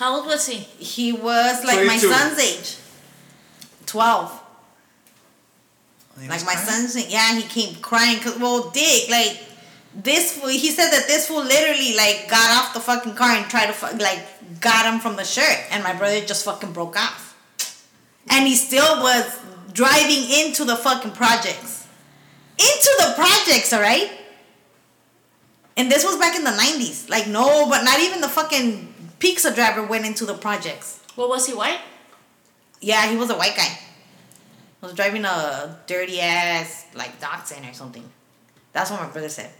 How old was he? He was like my son's age. 12. Like my crying? son's yeah, he came crying cause well, Dick like this fool. He said that this fool literally like got off the fucking car and tried to fu- like got him from the shirt, and my brother just fucking broke off, and he still was driving into the fucking projects, into the projects, all right. And this was back in the nineties. Like no, but not even the fucking pizza driver went into the projects. What was he white? Yeah, he was a white guy. Was driving a dirty ass like Datsun or something. That's what my brother said.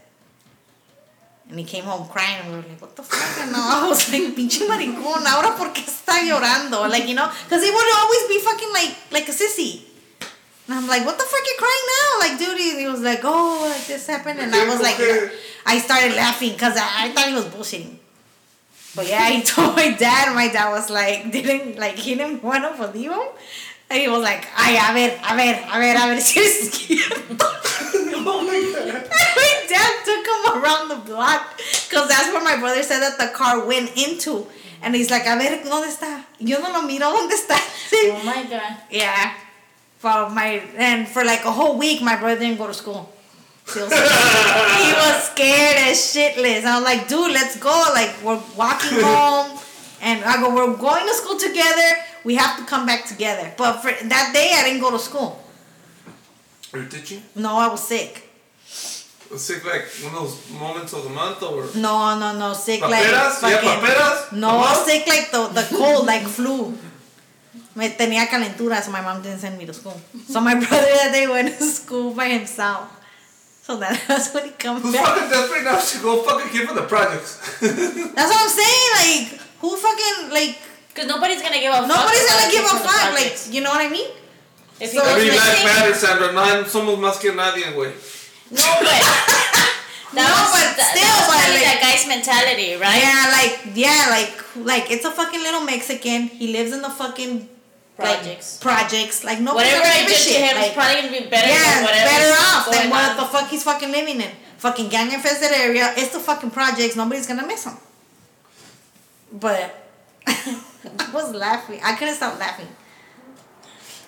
And he came home crying and we were like, what the fuck? And I was like, pinche maricón, ahora por qué está llorando? Like, you know, because he would always be fucking like like a sissy. And I'm like, what the fuck you crying now? Like, dude, he he was like, oh, like this happened. And I was like, I started laughing because I, I thought he was bullshitting. But yeah, he told my dad, my dad was like, didn't, like, he didn't want to believe him. And he was like, ay, a ver, a ver, a ver, a ver si es cierto. Oh and my dad took him around the block because that's where my brother said that the car went into. And he's like, a ver, ¿dónde está? Yo no lo miro, ¿dónde está? Oh my god. Yeah. For my and for like a whole week, my brother didn't go to school. He was, he was scared as shitless. I was like, dude, let's go. Like we're walking home, and I go, we're going to school together. We have to come back together. But for that day, I didn't go to school. Or did you? No, I was sick. Was sick like one of those moments of the month or No, no, no, sick like paperas? Yeah, paperas. No, Huh? sick like the, the cold, like flu. Me tenía calentura, so my mom didn't send me to school. So my brother that day went to school by himself. So that, that's when he comes Who's back. fucking desperate to go fucking kid for the projects? That's what I'm saying. Like, who fucking like? Because nobody's gonna give a fuck. Nobody's gonna give a kids in the fuck. Like, you know what I mean? if he so- goes Every life missing, matters, Sandra. No somos más que nadie, güey. no, but that No, was, but that, still, that was but like- that guy's mentality, right? Yeah, like yeah, like like it's a fucking little Mexican. He lives in the fucking like, Projects. projects. Like no Whatever I give a did to him like, is probably gonna be better yeah, than whatever. better off than what on. the fuck he's fucking living in. Fucking gang infested area. It's the fucking projects. Nobody's gonna miss him. But I was laughing. I couldn't stop laughing.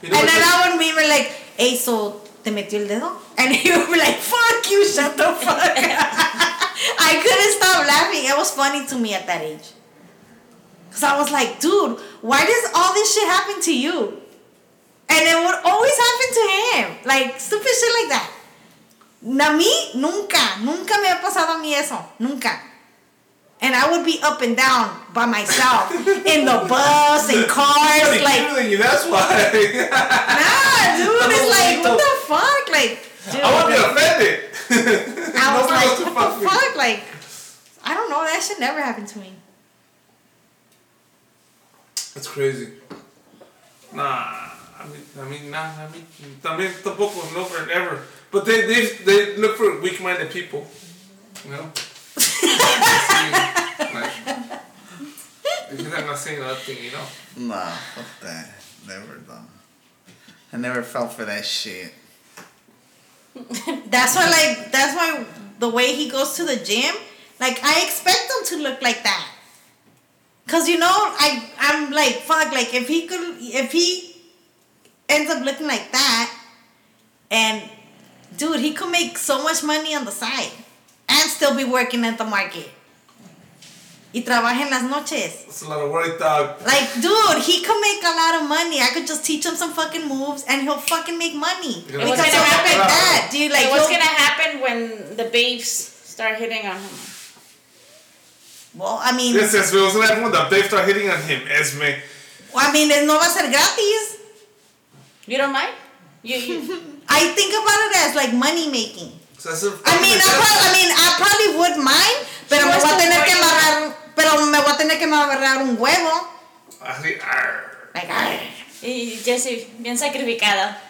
You know and then the- I would be like, hey, so te metió el dedo? And he would be like, fuck you, shut the fuck up. I couldn't stop laughing. It was funny to me at that age. Because I was like, dude, why does all this shit happen to you? And it would always happen to him. Like, stupid shit like that. A mí, nunca, nunca me ha pasado a mí eso. Nunca. And I would be up and down by myself in the bus and cars. Like, you, that's why. Nah, dude, it's like, what the fuck? Like, dude, I to be offended. I was like, what fuck the fuck? Like, I don't know, that shit never happened to me. That's crazy. Nah, I mean, I mean, nah, I mean, también tampoco, no, never, ever. But they, they, they look for weak-minded people, you know. Like, because I'm not saying nothing, you know. Nah, fuck that. Never done. I never fell for that shit. That's why, like, that's why the way he goes to the gym, like, I expect him to look like that. Cause you know, I I'm like fuck. Like if he could, if he ends up looking like that, and dude, he could make so much money on the side, and still be working at the market. Y trabaja en las noches. It's a lot of work, dog. Like, dude, he could make a lot of money. I could just teach him some fucking moves, and he'll fucking make money. Yeah. Because What's gonna look like happen? that, dude. Like, Like, what's gonna happen when the babes start hitting on him? well, I mean, This is what's gonna happen when the babe start hitting on him, Esme. I mean, no va a ser gratis. You don't mind? You, you I think about it as like money making. So that's a I mean, I, prob- I mean, I probably would mind, pero me wants voy a to tener que work amarrar, pero me voy a tener que amarrar un huevo. Así, arr. Like, ay. y Jesse, bien sacrificada.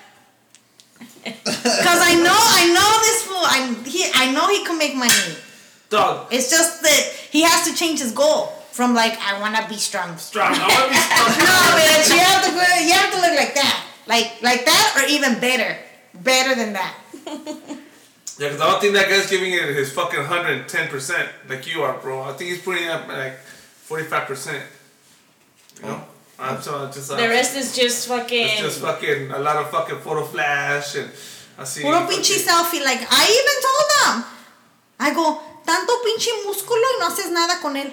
Cause I know, I know this fool. I he, I know he can make money. Dog, It's just that he has to change his goal from like I wanna be strong. strong. I wanna be strong. No, bitch, you have to you have to look like that, like like that, or even better, better than that. Yeah, because I don't think that guy's giving it his fucking 110% like you are, bro. I think he's putting up like 45%. You know? I'm so just, uh, The rest is just fucking. it's just fucking a lot of fucking photo flash and Así. Puro pinche fucking- selfie. Like, I even told them. I go, tanto pinche músculo y no haces nada con él.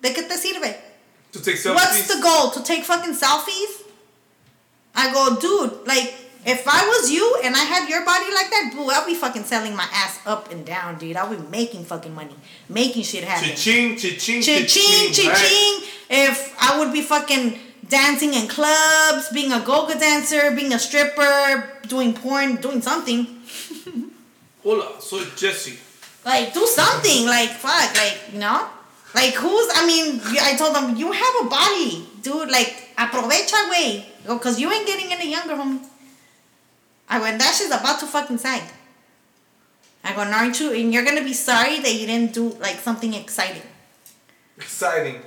¿De qué te sirve? To take selfies. What's the goal? To take fucking selfies? I go, dude, like, if I was you and I had your body like that, boo, I'll be fucking selling my ass up and down, dude. I'll be making fucking money. Making shit happen. Cha-ching, cha-ching, Cha-ching, cha-ching, cha-ching. If I would be fucking dancing in clubs, being a go-go dancer, being a stripper, doing porn, doing something. Hola, soy Jesse. Like, do something. Like, fuck. Like, you know? Like, who's, I mean, I told them, you have a body, dude. Like, aprovecha, way. Because you ain't getting any younger, homie. I went, that shit's about to fucking sag. I go, aren't you? And you're to be sorry that you didn't do, like, something exciting. Exciting.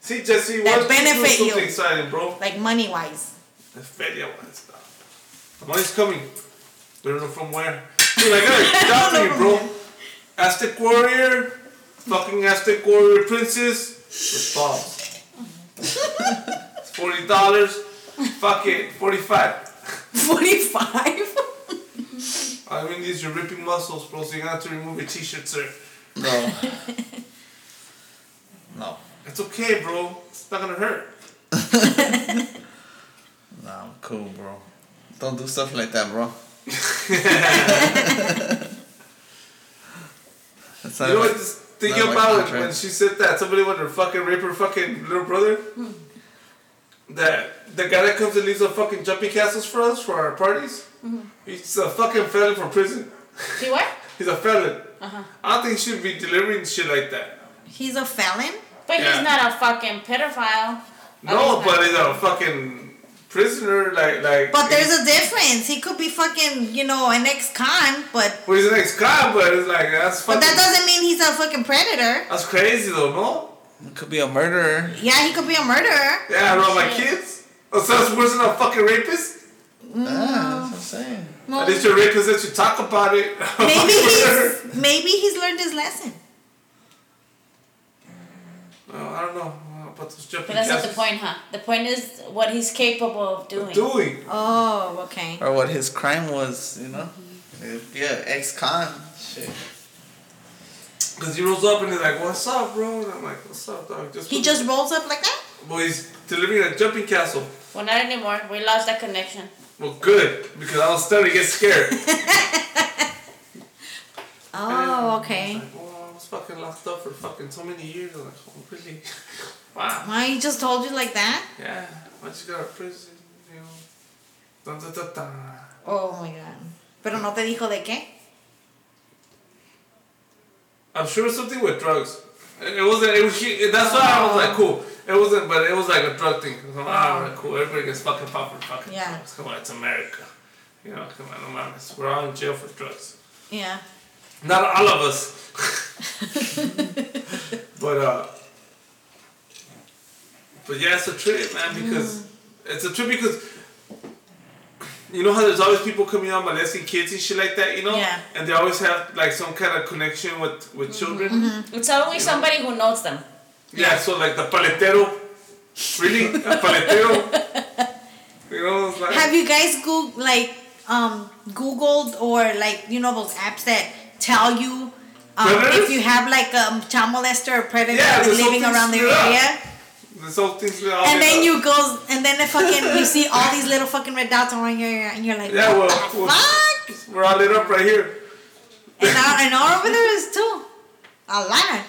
See, Jesse, That what's benefit something you. exciting, bro? Like, money-wise. The feria. The money's coming. We don't know from where. Dude, a job for you, bro. Aztec Warrior, fucking Aztec Warrior Princess with balls. it's forty dollars. Fuck it, forty-five. 45? I mean, these are ripping muscles, bro. So you have to remove your t-shirt, sir. No. no. It's okay, bro. It's not gonna hurt. Nah, I'm cool, bro. Don't do stuff like that, bro. That's not You know my- what? Just thinking about it when she said that somebody wanted to fucking rape her fucking little brother. Hmm. That the guy that comes and leaves the fucking jumping castles for us for our parties. He's a fucking felon from prison. See what? He's a felon. Uh-huh. I don't think he should be delivering shit like that. He's a felon? But Yeah. he's not a fucking pedophile. No, Oh, he's but he's a fucking prisoner. Like like. But there's a difference. He could be fucking, you know, an ex-con, but Well, he's an ex-cop, but it's like that's fucking. but that doesn't mean he's a fucking predator. That's crazy though, no? It could be a murderer. Yeah, he could be a murderer. Yeah, I know my kids. Oh, so that's worse than a fucking rapist. Mm. Ah, that's what I'm saying. Well, At least your rapist lets you talk about it. maybe he's maybe he's learned his lesson. Oh, I don't know about those jumping But that's not the point, huh? The point is what he's capable of doing. Doing. Oh, okay. Or what his crime was, you know? Yeah, ex-con. Shit. Because he rolls up and he's like, what's up, bro? And I'm like, what's up, dog? Just He just rolls up like that? Well, he's delivering a jumping castle. Well, not anymore. We lost that connection. Well, good, because I was starting to get scared. Oh, And okay. I was like, well, I was fucking locked up for fucking so many years. I'm like, oh, really? wow. Why he just told you like that? Yeah, why don't you go to prison, you know? Dun, dun, dun, dun. Oh my god. Pero no te dijo de qué? I'm sure it's something with drugs. It wasn't. It was. That's why I was like, cool. It wasn't, but it was like a drug thing. So, ah, alright, cool. Everybody gets fucking popped for fucking Yeah. drugs. Come on, it's America. You know, come on, no mames. We're all in jail for drugs. Yeah. Not all of us. but uh. But yeah, it's a trip, man, because it's a trip because. You know how there's always people coming out molesting kids and shit like that, you know? Yeah. And they always have like some kind of connection with with children. It's always somebody who knows them. Yeah, so like the paletero. Really? A paletero? You know, like. Have you guys go like um Googled or like you know those apps that tell you um, if you have like a um, child molester or predator Yeah, living around the screwed up. area? This whole thing's all And then up. you go and then the fucking you see all these little fucking red dots around your ear and you're like, Yeah, what well, well- fuck? We're all lit up right here. And our, and our over there is too. A lot.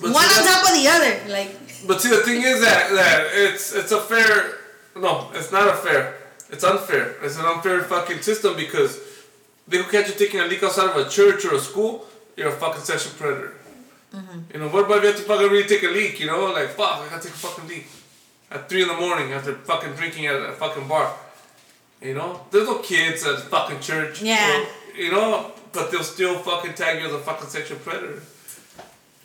But One on top of the other. Like But see, the thing is that, that it's it's a fair. No, it's not a fair. It's unfair. It's an unfair fucking system because they could catch you taking a leak outside of a church or a school. You're a fucking sexual predator. You know, what about if you have to fucking really take a leak? You know, like fuck, I gotta take a fucking leak at three in the morning after fucking drinking at a fucking bar. You know, there's no kids at fucking church. Yeah. or- you know, but they'll still fucking tag you as a fucking sexual predator.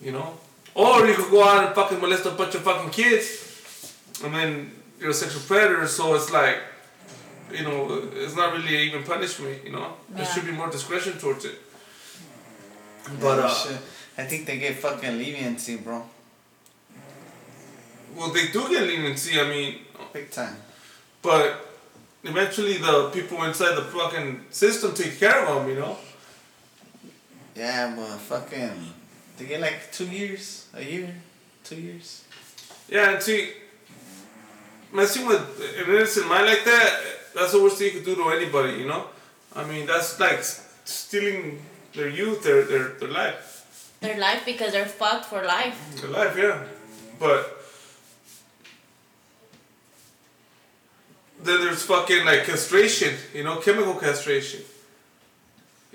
You know, or you could go out and fucking molest a bunch of fucking kids, and then you're a sexual predator. So it's like, you know, it's not really even punishment. You know, there should be more discretion towards it. But Yeah, uh, shit. I think they get fucking leniency, bro. well, they do get leniency. I mean, Big time. but eventually the people inside the fucking system take care of them, you know. Yeah, but fucking, they get like two years, a year, two years. Yeah, and see, messing with an innocent mind like that, that's the worst thing you could do to anybody, you know? I mean, that's like stealing their youth, their, their, their life. Their life because they're fucked for life. Their life, yeah. But then there's fucking like castration, you know, chemical castration.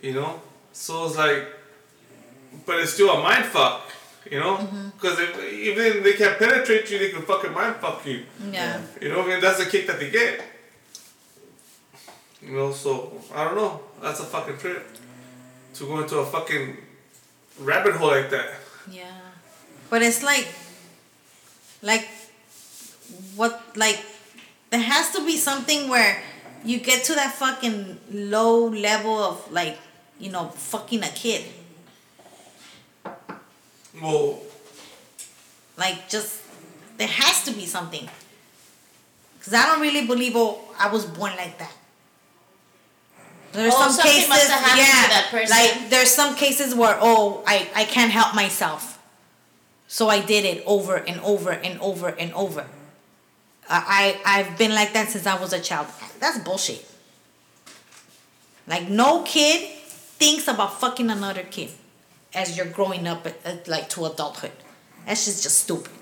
You know? So it's like, but it's still a mind fuck, you know? Mm-hmm. Because if even they can't penetrate you, they can fucking mind fuck you. Yeah. You know, and that's the kick that they get. You know, so I don't know. That's a fucking trip. To go into a fucking rabbit hole like that. Yeah. But it's like, like, what, like, there has to be something where you get to that fucking low level of, like, you know, fucking a kid. Well, Like, just, there has to be something. Because I don't really believe, oh, I was born like that. There's Oh, some cases, must have happened to yeah, that person. like there's some cases where oh, I I can't help myself, so I did it over and over and over and over. I I I've been like that since I was a child. That's bullshit. Like no kid thinks about fucking another kid as you're growing up, at, at, like to adulthood. That's just just stupid.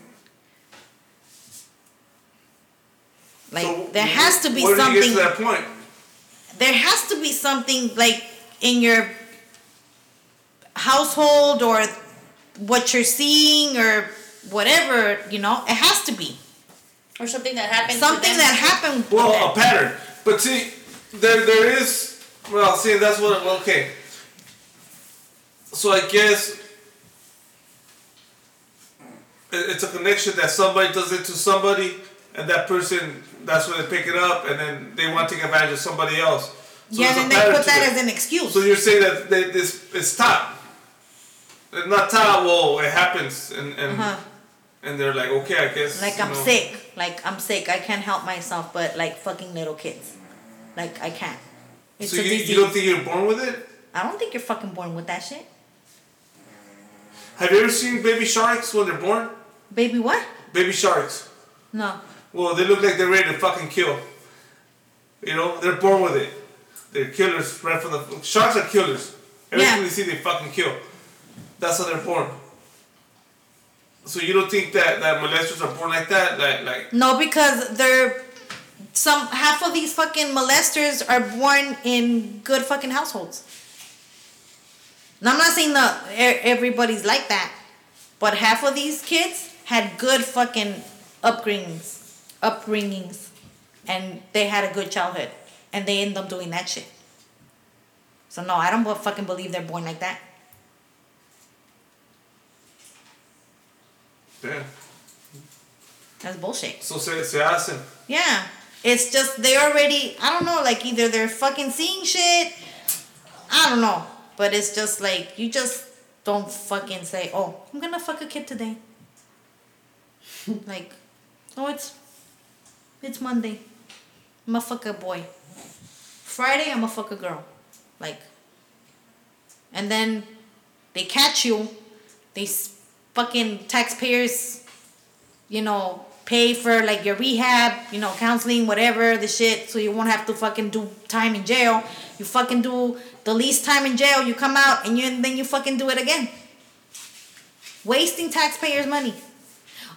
Like so there has to be where something do you get to that point? There has to be something like in your household or what you're seeing or whatever you know it has to be Or something that happened. something to them. that happened Well, a pattern. But see, there there is. Well, see, that's what. well, Okay. So I guess it's a connection that somebody does it to somebody, and that person that's when they pick it up, and then they want to take advantage of somebody else. So yeah there's a then they put that it. as an excuse So you're saying that they, this it's taught. It's not taught. Well, it happens, and and Uh-huh. and they're like, okay, I guess. like i'm know. sick like i'm sick i can't help myself but like fucking little kids like i can't it's So you, disease you don't think you're born with it? i don't think you're fucking born with that shit Have you ever seen baby sharks when they're born? baby what Baby sharks. no Well, they look like they're ready to fucking kill. You know, they're born with it. They're killers right from the sharks are killers. Everything Yeah. they see, they fucking kill. That's how they're born. So you don't think that that molesters are born like that? Like like No, because they're some half of these fucking molesters are born in good fucking households. Now I'm not saying that everybody's like that, but half of these kids had good fucking upbringings, upbringings, and they had a good childhood, and they end up doing that shit. So no, I don't fucking believe they're born like that. yeah. That's bullshit. So se, se hacen. Yeah. It's just they already I don't know, like either they're fucking seeing shit. I don't know. But it's just like you just don't fucking say, Oh, I'm gonna fuck a kid today. like, oh it's it's Monday. I'm a boy. Friday I'm a girl. Like and then they catch you, they fucking taxpayers you know, pay for like your rehab, you know, counseling, whatever the shit, so you won't have to fucking do time in jail. You fucking do the least time in jail, you come out and you and then you fucking do it again. Wasting taxpayers' money.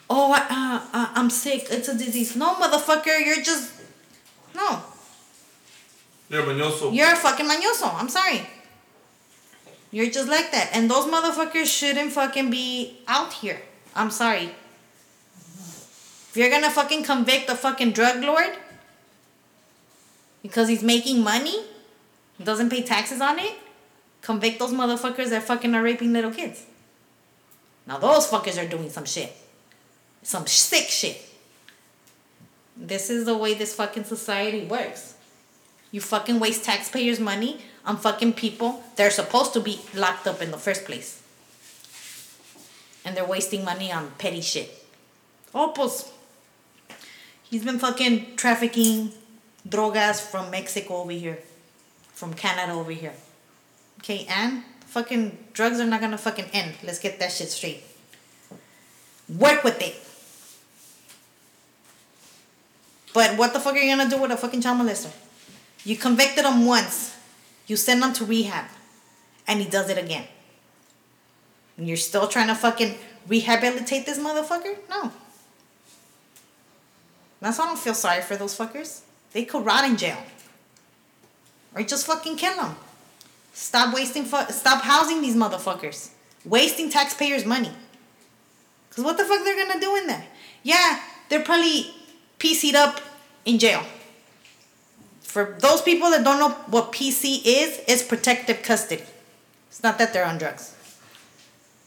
Oh, I, uh, uh, I'm sick. It's a disease. No, motherfucker, you're just no. A mañoso. You're a fucking mañoso. I'm sorry. You're just like that. And those motherfuckers shouldn't fucking be out here. I'm sorry. If you're gonna fucking convict a fucking drug lord because he's making money, doesn't pay taxes on it, convict those motherfuckers that fucking are raping little kids. Now those fuckers are doing some shit. Some sick shit. This is the way this fucking society works. You fucking waste taxpayers' money on fucking people they're supposed to be locked up in the first place. And they're wasting money on petty shit. Oh, pues. He's been fucking trafficking drogas from Mexico over here, from Canada over here. Okay, and fucking drugs are not gonna fucking end. Let's get that shit straight. Work with it. But what the fuck are you gonna do with a fucking child molester? You convicted him once, you send him to rehab, and he does it again. And you're still trying to fucking rehabilitate this motherfucker? No. That's why I don't feel sorry for those fuckers. They could rot in jail. Or just fucking kill them. Stop wasting, fu- stop housing these motherfuckers. Wasting taxpayers' money. Because what the fuck they're gonna do in there? Yeah, they're probably PC'd up in jail. For those people that don't know what PC is, it's protective custody. It's not that they're on drugs.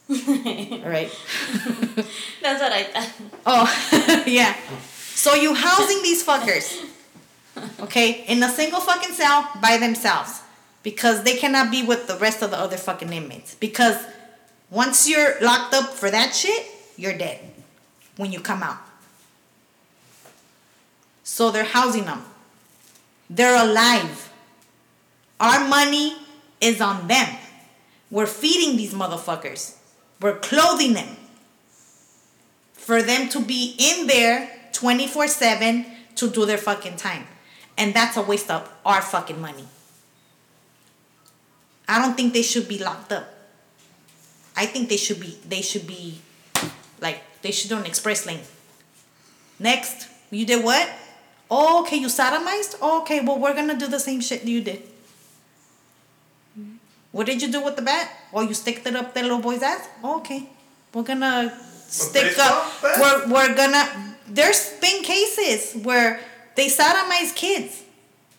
All right. That's what I thought. Oh, yeah. So you housing these fuckers, okay, in a single fucking cell by themselves because they cannot be with the rest of the other fucking inmates. Because once you're locked up for that shit, you're dead when you come out. So they're housing them. They're alive. Our money is on them. We're feeding these motherfuckers. We're clothing them for them to be in there 24 7 to do their fucking time. And that's a waste of our fucking money. I don't think they should be locked up. I think they should be they should be like they should do an express lane. Next, you did what? Oh, okay, you sodomized? Oh, okay, well we're gonna do the same shit you did. What did you do with the bat? Oh, you sticked it up that little boy's ass? Oh, okay. We're gonna stick up. We're, we're gonna. There's been cases where they sodomize kids.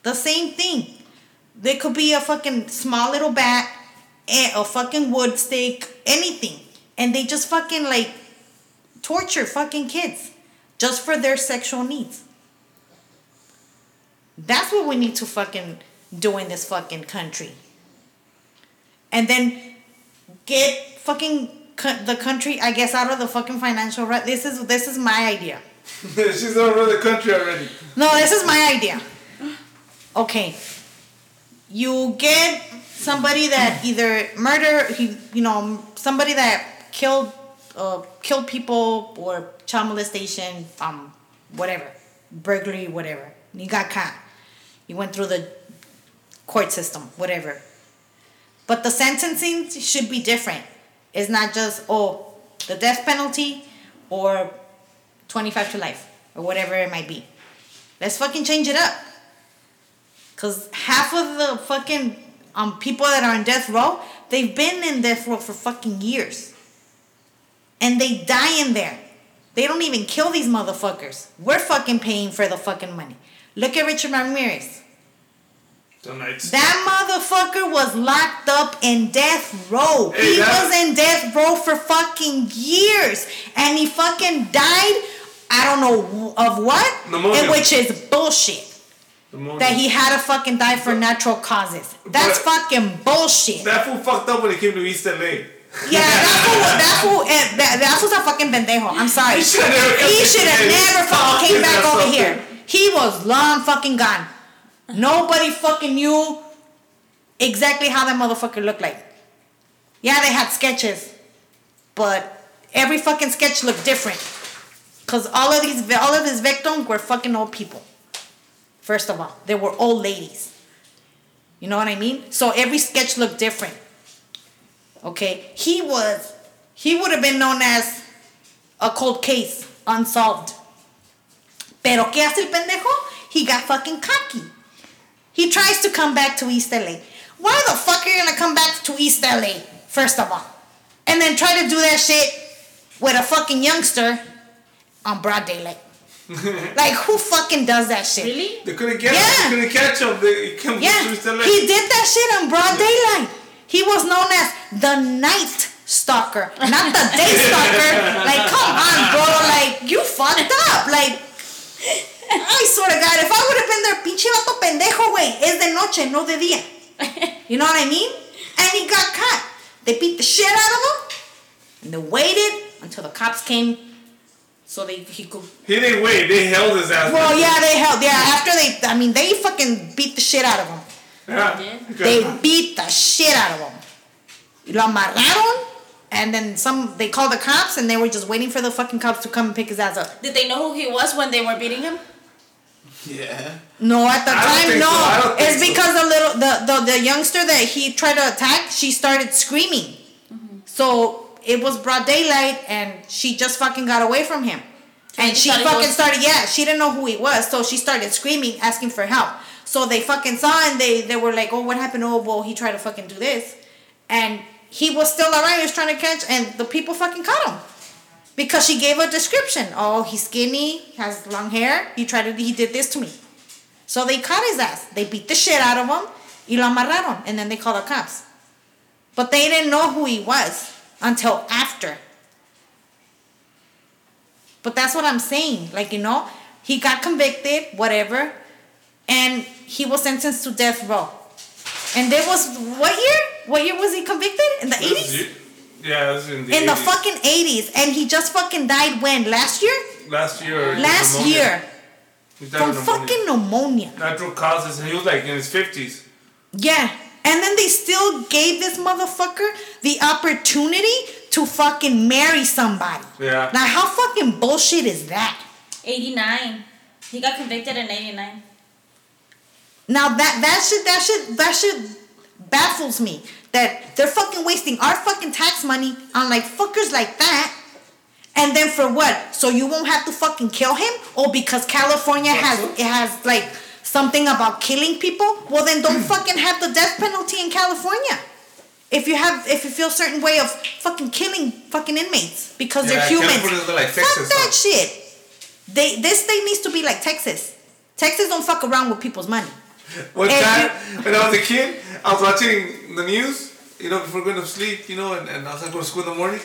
The same thing. There could be a fucking small little bat, a fucking wood stick, anything. And they just fucking like torture fucking kids just for their sexual needs. That's what we need to fucking do in this fucking country. And then get fucking co- the country, I guess, out of the fucking financial rut. This is this is my idea. She's over the country already. No, this is my idea. Okay. You get somebody that either murder, he, you know, somebody that killed, uh, killed people or child molestation, um, whatever, burglary, whatever. You got caught. You went through the court system, whatever. But the sentencing should be different. It's not just oh the death penalty or twenty five to life or whatever it might be. Let's fucking change it up. Cause half of the fucking um people that are in death row, they've been in death row for fucking years. And they die in there. They don't even kill these motherfuckers. We're fucking paying for the fucking money. Look at Richard Ramirez. That motherfucker was locked up in death row. Hey, he was in death row for fucking years. And he fucking died, I don't know of what, Pneumonia. and which is bullshit. Moment- That he had to fucking die for natural causes. That's But- fucking bullshit. That fool fucked up when he came to East LA. Yeah, that fool, that fool, eh, that, that fool's a fucking pendejo. I'm sorry. He should never have Canada. never fucking came back over up here. He was long fucking gone. Nobody fucking knew exactly how that motherfucker looked like. Yeah, they had sketches, but every fucking sketch looked different. Cause all of these, all of his victims were fucking old people. First of all, they were old ladies. You know what I mean? So every sketch looked different. Okay, he was, he would have been known as a cold case, unsolved. Pero ¿qué hace el pendejo? He got fucking cocky. He tries to come back to East LA. Why the fuck are you gonna come back to East LA, first of all? And then try to do that shit with a fucking youngster on broad daylight. like, who fucking does that shit? Really? They couldn't get Yeah. him. They couldn't catch him. They came Yeah, to East LA. he did that shit on broad daylight. He was known as the night stalker, not the day stalker. Like, come on, bro. Like, you fucked up. Like, I swear to God, if I would have been there, pinche vato pendejo, güey. Es de noche, no de día. You know what I mean? And he got caught. They beat the shit out of him. And they waited until the cops came so they he could. He didn't wait. They held his ass. Well, yeah, they held. Yeah, after they, I mean, they fucking beat the shit out of him. Yeah. They beat the shit out of him. Lo amarraron, and then some. They called the cops, and they were just waiting for the fucking cops to come and pick his ass up. Did they know who he was when they were beating him? Yeah. No, at the I time, no. so. I don't It's so. because the little the, the the youngster that he tried to attack, she started screaming. Mhm. So it was broad daylight, and she just fucking got away from him. So And she fucking started, yeah, she didn't know who he was, so she started screaming, asking for help. So they fucking saw and they they were like, oh, what happened? Oh, well, he tried to fucking do this, and he was still around. He was trying to catch, and the people fucking caught him because she gave a description. Oh, he's skinny, has long hair. He tried to, he did this to me. So they caught his ass. They beat the shit out of him, y lo amarraron, and then they called the cops. But they didn't know who he was until after. But that's what I'm saying. Like, you know, he got convicted, whatever, and he was sentenced to death row. And there was, what year? What year was he convicted? In the This 80s? Is- Yeah, this is in the In the fucking 80s. And he just fucking died when? Last year? last year. Last pneumonia. year. He died From pneumonia. fucking pneumonia. natural causes, and he was like in his fifties. Yeah. And then they still gave this motherfucker the opportunity to fucking marry somebody. Yeah. Now, how fucking bullshit is that? 89. He got convicted in 89. Now that that shit that shit that shit baffles me that they're fucking wasting our fucking tax money on like fuckers like that. And then for what? So you won't have to fucking kill him? Or because California has it has like something about killing people? Well then don't fucking have the death penalty in California. If you have if you feel a certain way of fucking killing fucking inmates because Yeah, they're humans. Like Fuck that shit. They this thing needs to be like Texas. Texas don't fuck around with people's money. One time, you- when I was a kid, I was watching the news, you know, before going to sleep, you know, and, and I was like, go to school in the morning,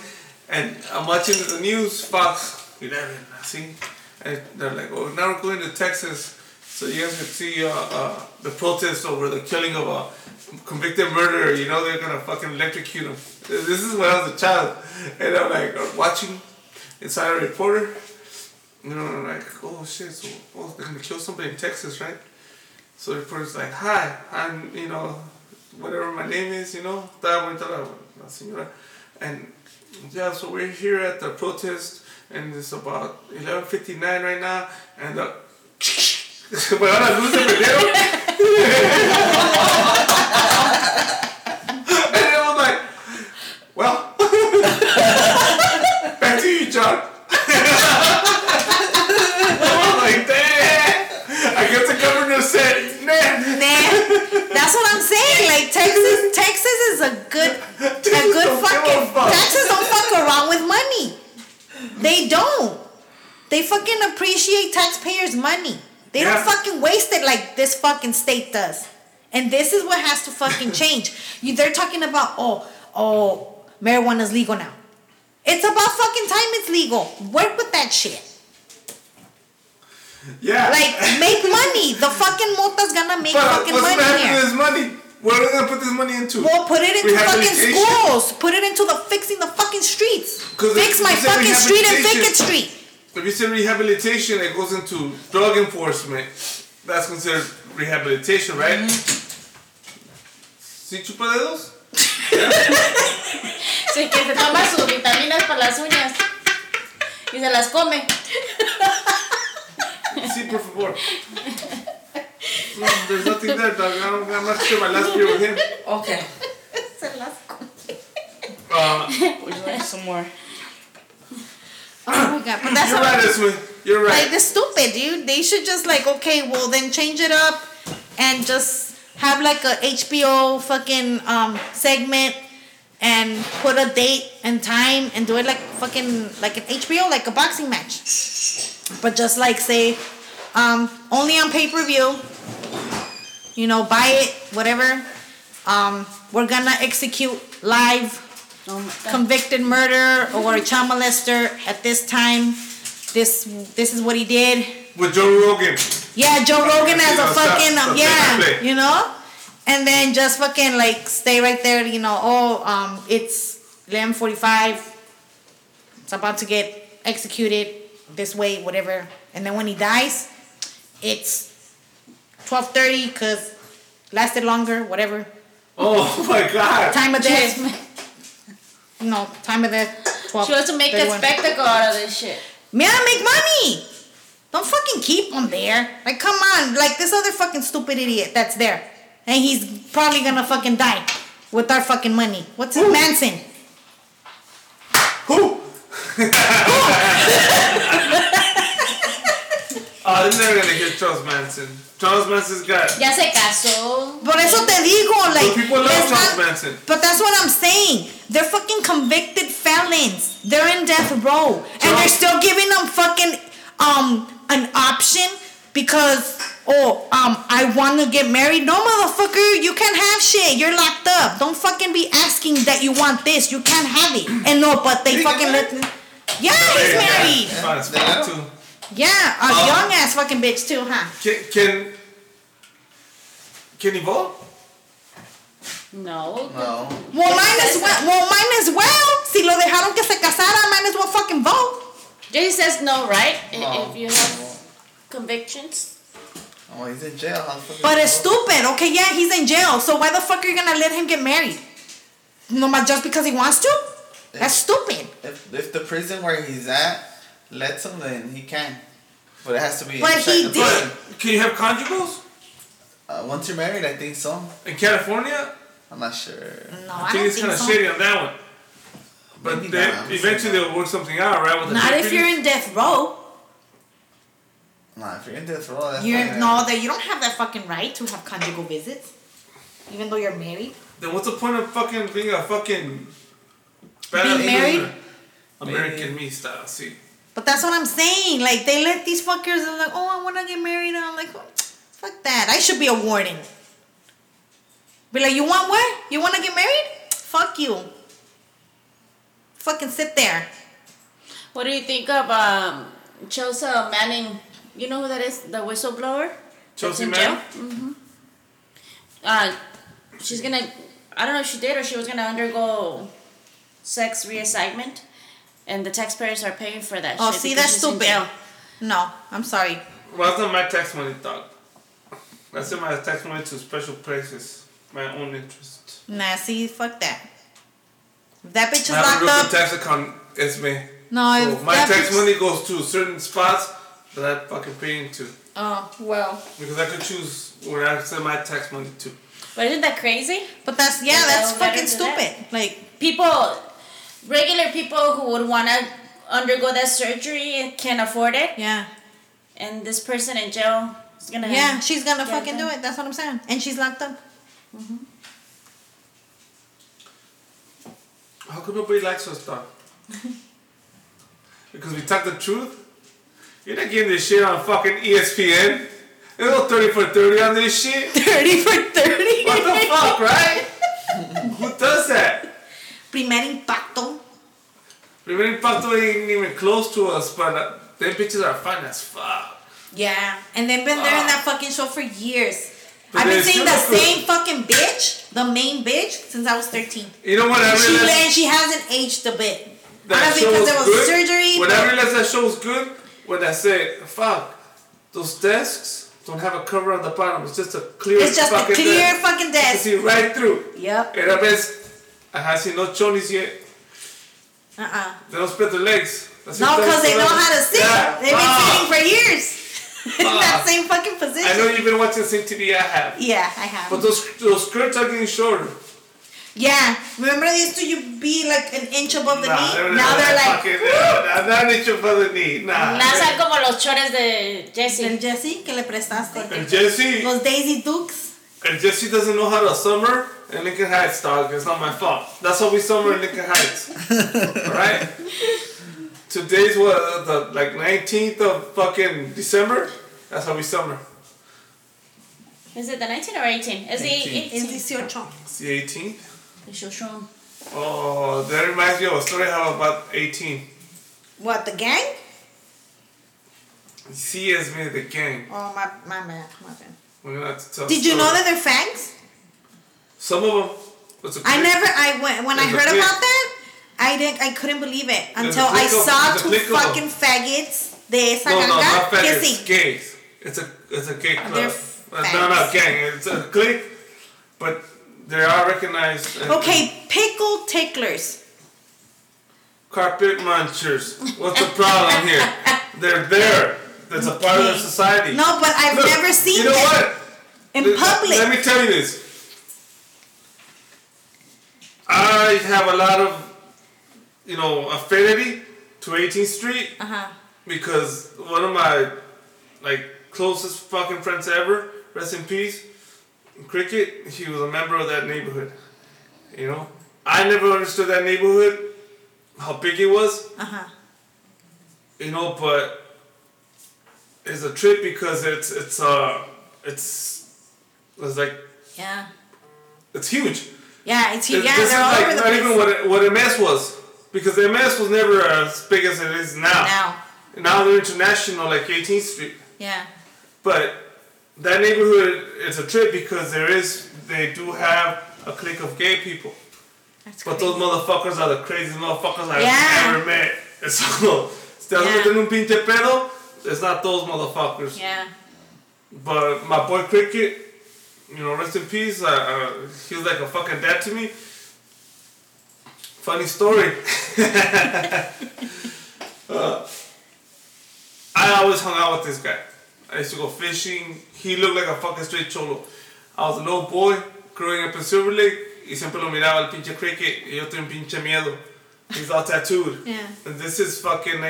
and I'm watching the news, Fox 11, I see, and they're like, oh, now we're going to Texas, so you guys can see uh, uh, the protest over the killing of a convicted murderer, you know, they're gonna fucking electrocute him. This is when I was a child, and I'm like, watching inside a reporter, you know, and I'm like, oh shit, so oh, they're gonna kill somebody in Texas, right? So the reporter's like, hi, I'm, you know, whatever my name is, you know, estaba bonita la, la señora. And yeah, so we're here at the protest, and it's about 11.59 right now, and the... Bueno, las luces se prendieron. and it was like, well, back to you, John. I was like, damn. I guess the governor said, nah. Nah, that's what I'm saying. Like Texas, Texas is a good, a good fucking. fuck. Texas don't fuck around with money. They don't. They fucking appreciate taxpayers' money. They Yeah. don't fucking waste it like this fucking state does. And this is what has to fucking change. You, they're talking about oh, oh, marijuana's legal now. It's about fucking time it's legal. Work with that shit. Yeah. Like, make money. The fucking mota's gonna make but fucking what's money gonna happen here. to this money? What are they gonna put this money into? Well, put it into fucking schools. Put it into the fixing the fucking streets. 'Cause Fix my fucking street and Fickett rehabilitation- Street. If you say rehabilitation, it goes into drug enforcement. That's considered rehabilitation, right? Mm-hmm. ¿Sí chupa dedos? Sí, que se toma sus vitaminas para las uñas. Y se las come. Sí, por favor. No, there's nothing there, dog. I don't, I'm not sure my last beer with him. Okay. Uh, Would you like some more? Oh my god, but that's you're what right, Esme. You're right. like right. it's stupid, dude. They should just like okay, well then change it up and just have like a HBO fucking um segment and put a date and time and do it like fucking like an HBO like a boxing match. But just like say um only on pay-per-view. You know, buy it, whatever. Um we're gonna execute live Oh convicted murder or a child molester at this time. This this is what he did. With Joe Rogan. Yeah, Joe Rogan as a fucking um, yeah, you know, and then just fucking like stay right there. You know, oh um, it's eleven forty five. It's about to get executed. This way, whatever. And then when he dies, it's twelve thirty because lasted longer, whatever. Oh my god. Time of She, death, no, time of death. 12, she wants to make a spectacle out of this shit. Man, make money. Don't fucking keep him there. Like, come on. Like this other fucking stupid idiot that's there, and he's probably gonna fucking die with our fucking money. What's his Manson? Who? oh, they're never gonna get Charles Manson. Charles Manson's got. Ya se casó. Por eso te digo, like, But people love Charles not- Manson. But that's what I'm saying. They're fucking convicted felons. They're in death row, and they're still giving them fucking um an option because oh um I want to get married. No, motherfucker, you can't have shit. You're locked up. Don't fucking be asking that you want this. You can't have it. And no, but they fucking get let. Yeah, he's Yeah, married. Fine as Yeah. Fuck too. Yeah, a Uh, young ass fucking bitch too, huh? Can can can he vote? No. No. Well, might as well. Well, might as well. Si lo dejaron que se casara, might as well fucking vote. Jay says no, right? I- No. If you have convictions. Oh, he's in jail. How the fuck But is it's he vote? stupid. Okay, yeah, he's in jail. So why the fuck are you gonna let him get married? No, but just because he wants to? That's stupid. If, if the prison where he's at lets him, then he can. But it has to be. But he did. But can you have conjugals Uh, once you're married, I think so. in California? I'm not sure. No, I I, think don't it's kind of so. shady on that one. But Maybe they, not. eventually they'll work something out, right? With the Not if you're in death row. Nah, if you're in death row, that's You're no, that you don't have that fucking right to have conjugal visits, even though you're married. Then what's the point of fucking being a fucking Being married? American me style, see. But that's what I'm saying. Like they let these fuckers they're like, oh, I want to get married. I'm like, oh, fuck that. I should be a warden. Be like, you want what? You want to get married? Fuck you. Fucking sit there. What do you think of um, Chelsea Manning? You know who that is? The whistleblower? That's Chelsea Manning? jail? Mm-hmm. Uh, she's gonna. I don't know if she did or she was gonna undergo sex reassignment, and the taxpayers are paying for that. Oh, shit see, because that's she's in stupid. No, I'm sorry. Well, that's not my tax money, dog. I send my tax money to special places, my own interest. Nah, see, fuck that. If that bitch is I have a locked real up. good tax account, it's me. No, So if my tax bitch- money goes to certain spots that I fucking pay into. Oh well. Because I could choose where I send my tax money to. But isn't that crazy? But that's yeah, that's they'll let her fucking do that? stupid. Like People, regular people who would wanna undergo that surgery can't afford it, yeah, and this person in jail is gonna. yeah, she's gonna get fucking do it. That's what I'm saying. And she's locked up. Mm-hmm. How come nobody likes us, dog? because we talk the truth? You're not getting this shit on fucking ESPN. There's no 30 for 30 on this shit. Thirty for thirty. What the fuck, right? Who does that? Primer impacto. Primer Impacto ain't even close to us, but uh, them bitches are fine as fuck. Yeah, and they've been there in that fucking show for years. I've been seeing the same fucking bitch, the main bitch, since I was thirteen. You know what I She realized? and she hasn't aged a bit. that show because was there was good. surgery. When I realized that show was good, when I said, fuck, those desks don't have a cover on the bottom. It's just a clear It's just a clear desk. fucking desk. You can see right through. Yep. Era vez, ajá, si no chonis yet, Uh uh they don't spread their legs. That's No, because they know how to sit. Yeah. They've been Ah. sitting for years. in that Ah. same fucking position. I know you've been watching the same TV I have. Yeah, I have. But those those skirts are getting shorter. yeah, remember they used to you be like an inch above the Nah, knee? they're now they're like fucking, nah, not inch above the knee. Nah. Lanzan como los chores de el Jesse. Jesse que le prestaste. And Jesse, Los Daisy Dukes. And Jesse doesn't know how to summer in Lincoln Heights, dog. It's not my fault. That's how we summer in Lincoln Heights. Alright? Today's what, the like 19th of fucking December? That's how we summer. Is it the 19 or 18? Is 18. the Es 18? 18. It's the 18th? The Shoshone. Oh, that reminds me of a story how about 18. What, the gang? See as me the gang. Oh, my, my man. My bad. We're gonna have to tell Did you know that they're fangs? Some of them. It's a I clique. never, I when, when I heard about that, I didn't, I couldn't believe it until I saw two clique of them. fucking faggots de esa No, no, not faggots. Gays. It's a it's a gay club. They're Uh, no, no, fags. gang. It's a clique, but they are recognized. Okay, pickle ticklers. Carpet munchers. What's the problem here? They're there. That's a part of their society. No, but I've Look, never seen You know what? in Let- public. Let me tell you this. I have a lot of, you know, affinity to 18th Street Uh huh. because one of my, like, closest fucking friends ever, rest in peace, Cricket, he was a member of that neighborhood. You know? I never understood that neighborhood, how big it was, Uh huh. you know, but it's a trip because it's, it's, uh, it's, it's like, Yeah. it's huge. Yeah, it's This, yeah, this they're is all like over the not place. even what it, what MS was because MS was never as big as it is now. now. Now they're international, like 18th Street. Yeah. But that neighborhood is a trip because there is they do have a clique of gay people. That's But crazy. those motherfuckers are the craziest motherfuckers I've Yeah. ever met. It's so, estás Yeah. un pinche pedo, it's not those motherfuckers. Yeah. But my boy Cricket, you know, rest in peace. Uh, uh, he was like a fucking dad to me. Funny story. Uh, I always hung out with this guy. I used to go fishing. He looked like a fucking straight cholo. I was a little boy growing up in Silver Lake y siempre lo miraba el pinche Cricket y yo tenía un pinche miedo. He's all tattooed. Yeah. And this is fucking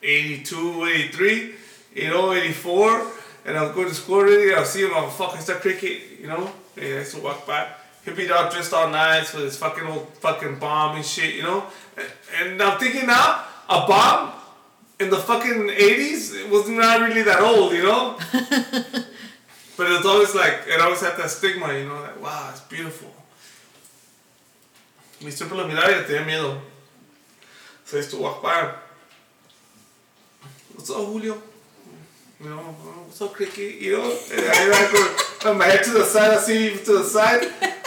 1982, 83, you know, 84. And I was going to school already. I was seeing my fucking star cricket, you know. And I used to walk by. Be all dressed all nice with his fucking old fucking bomb and shit, you know. And, and I'm thinking now, a bomb in the fucking 80s it was not really that old, you know. but it's always like, it always had that stigma, you know, like, wow, it's beautiful. Y siempre lo miraba y tenía miedo. So I used to walk by him. What's up, Julio? You know, "Oh, what's up, Cricket? You know, and I, go, my head to the side, I see to the side,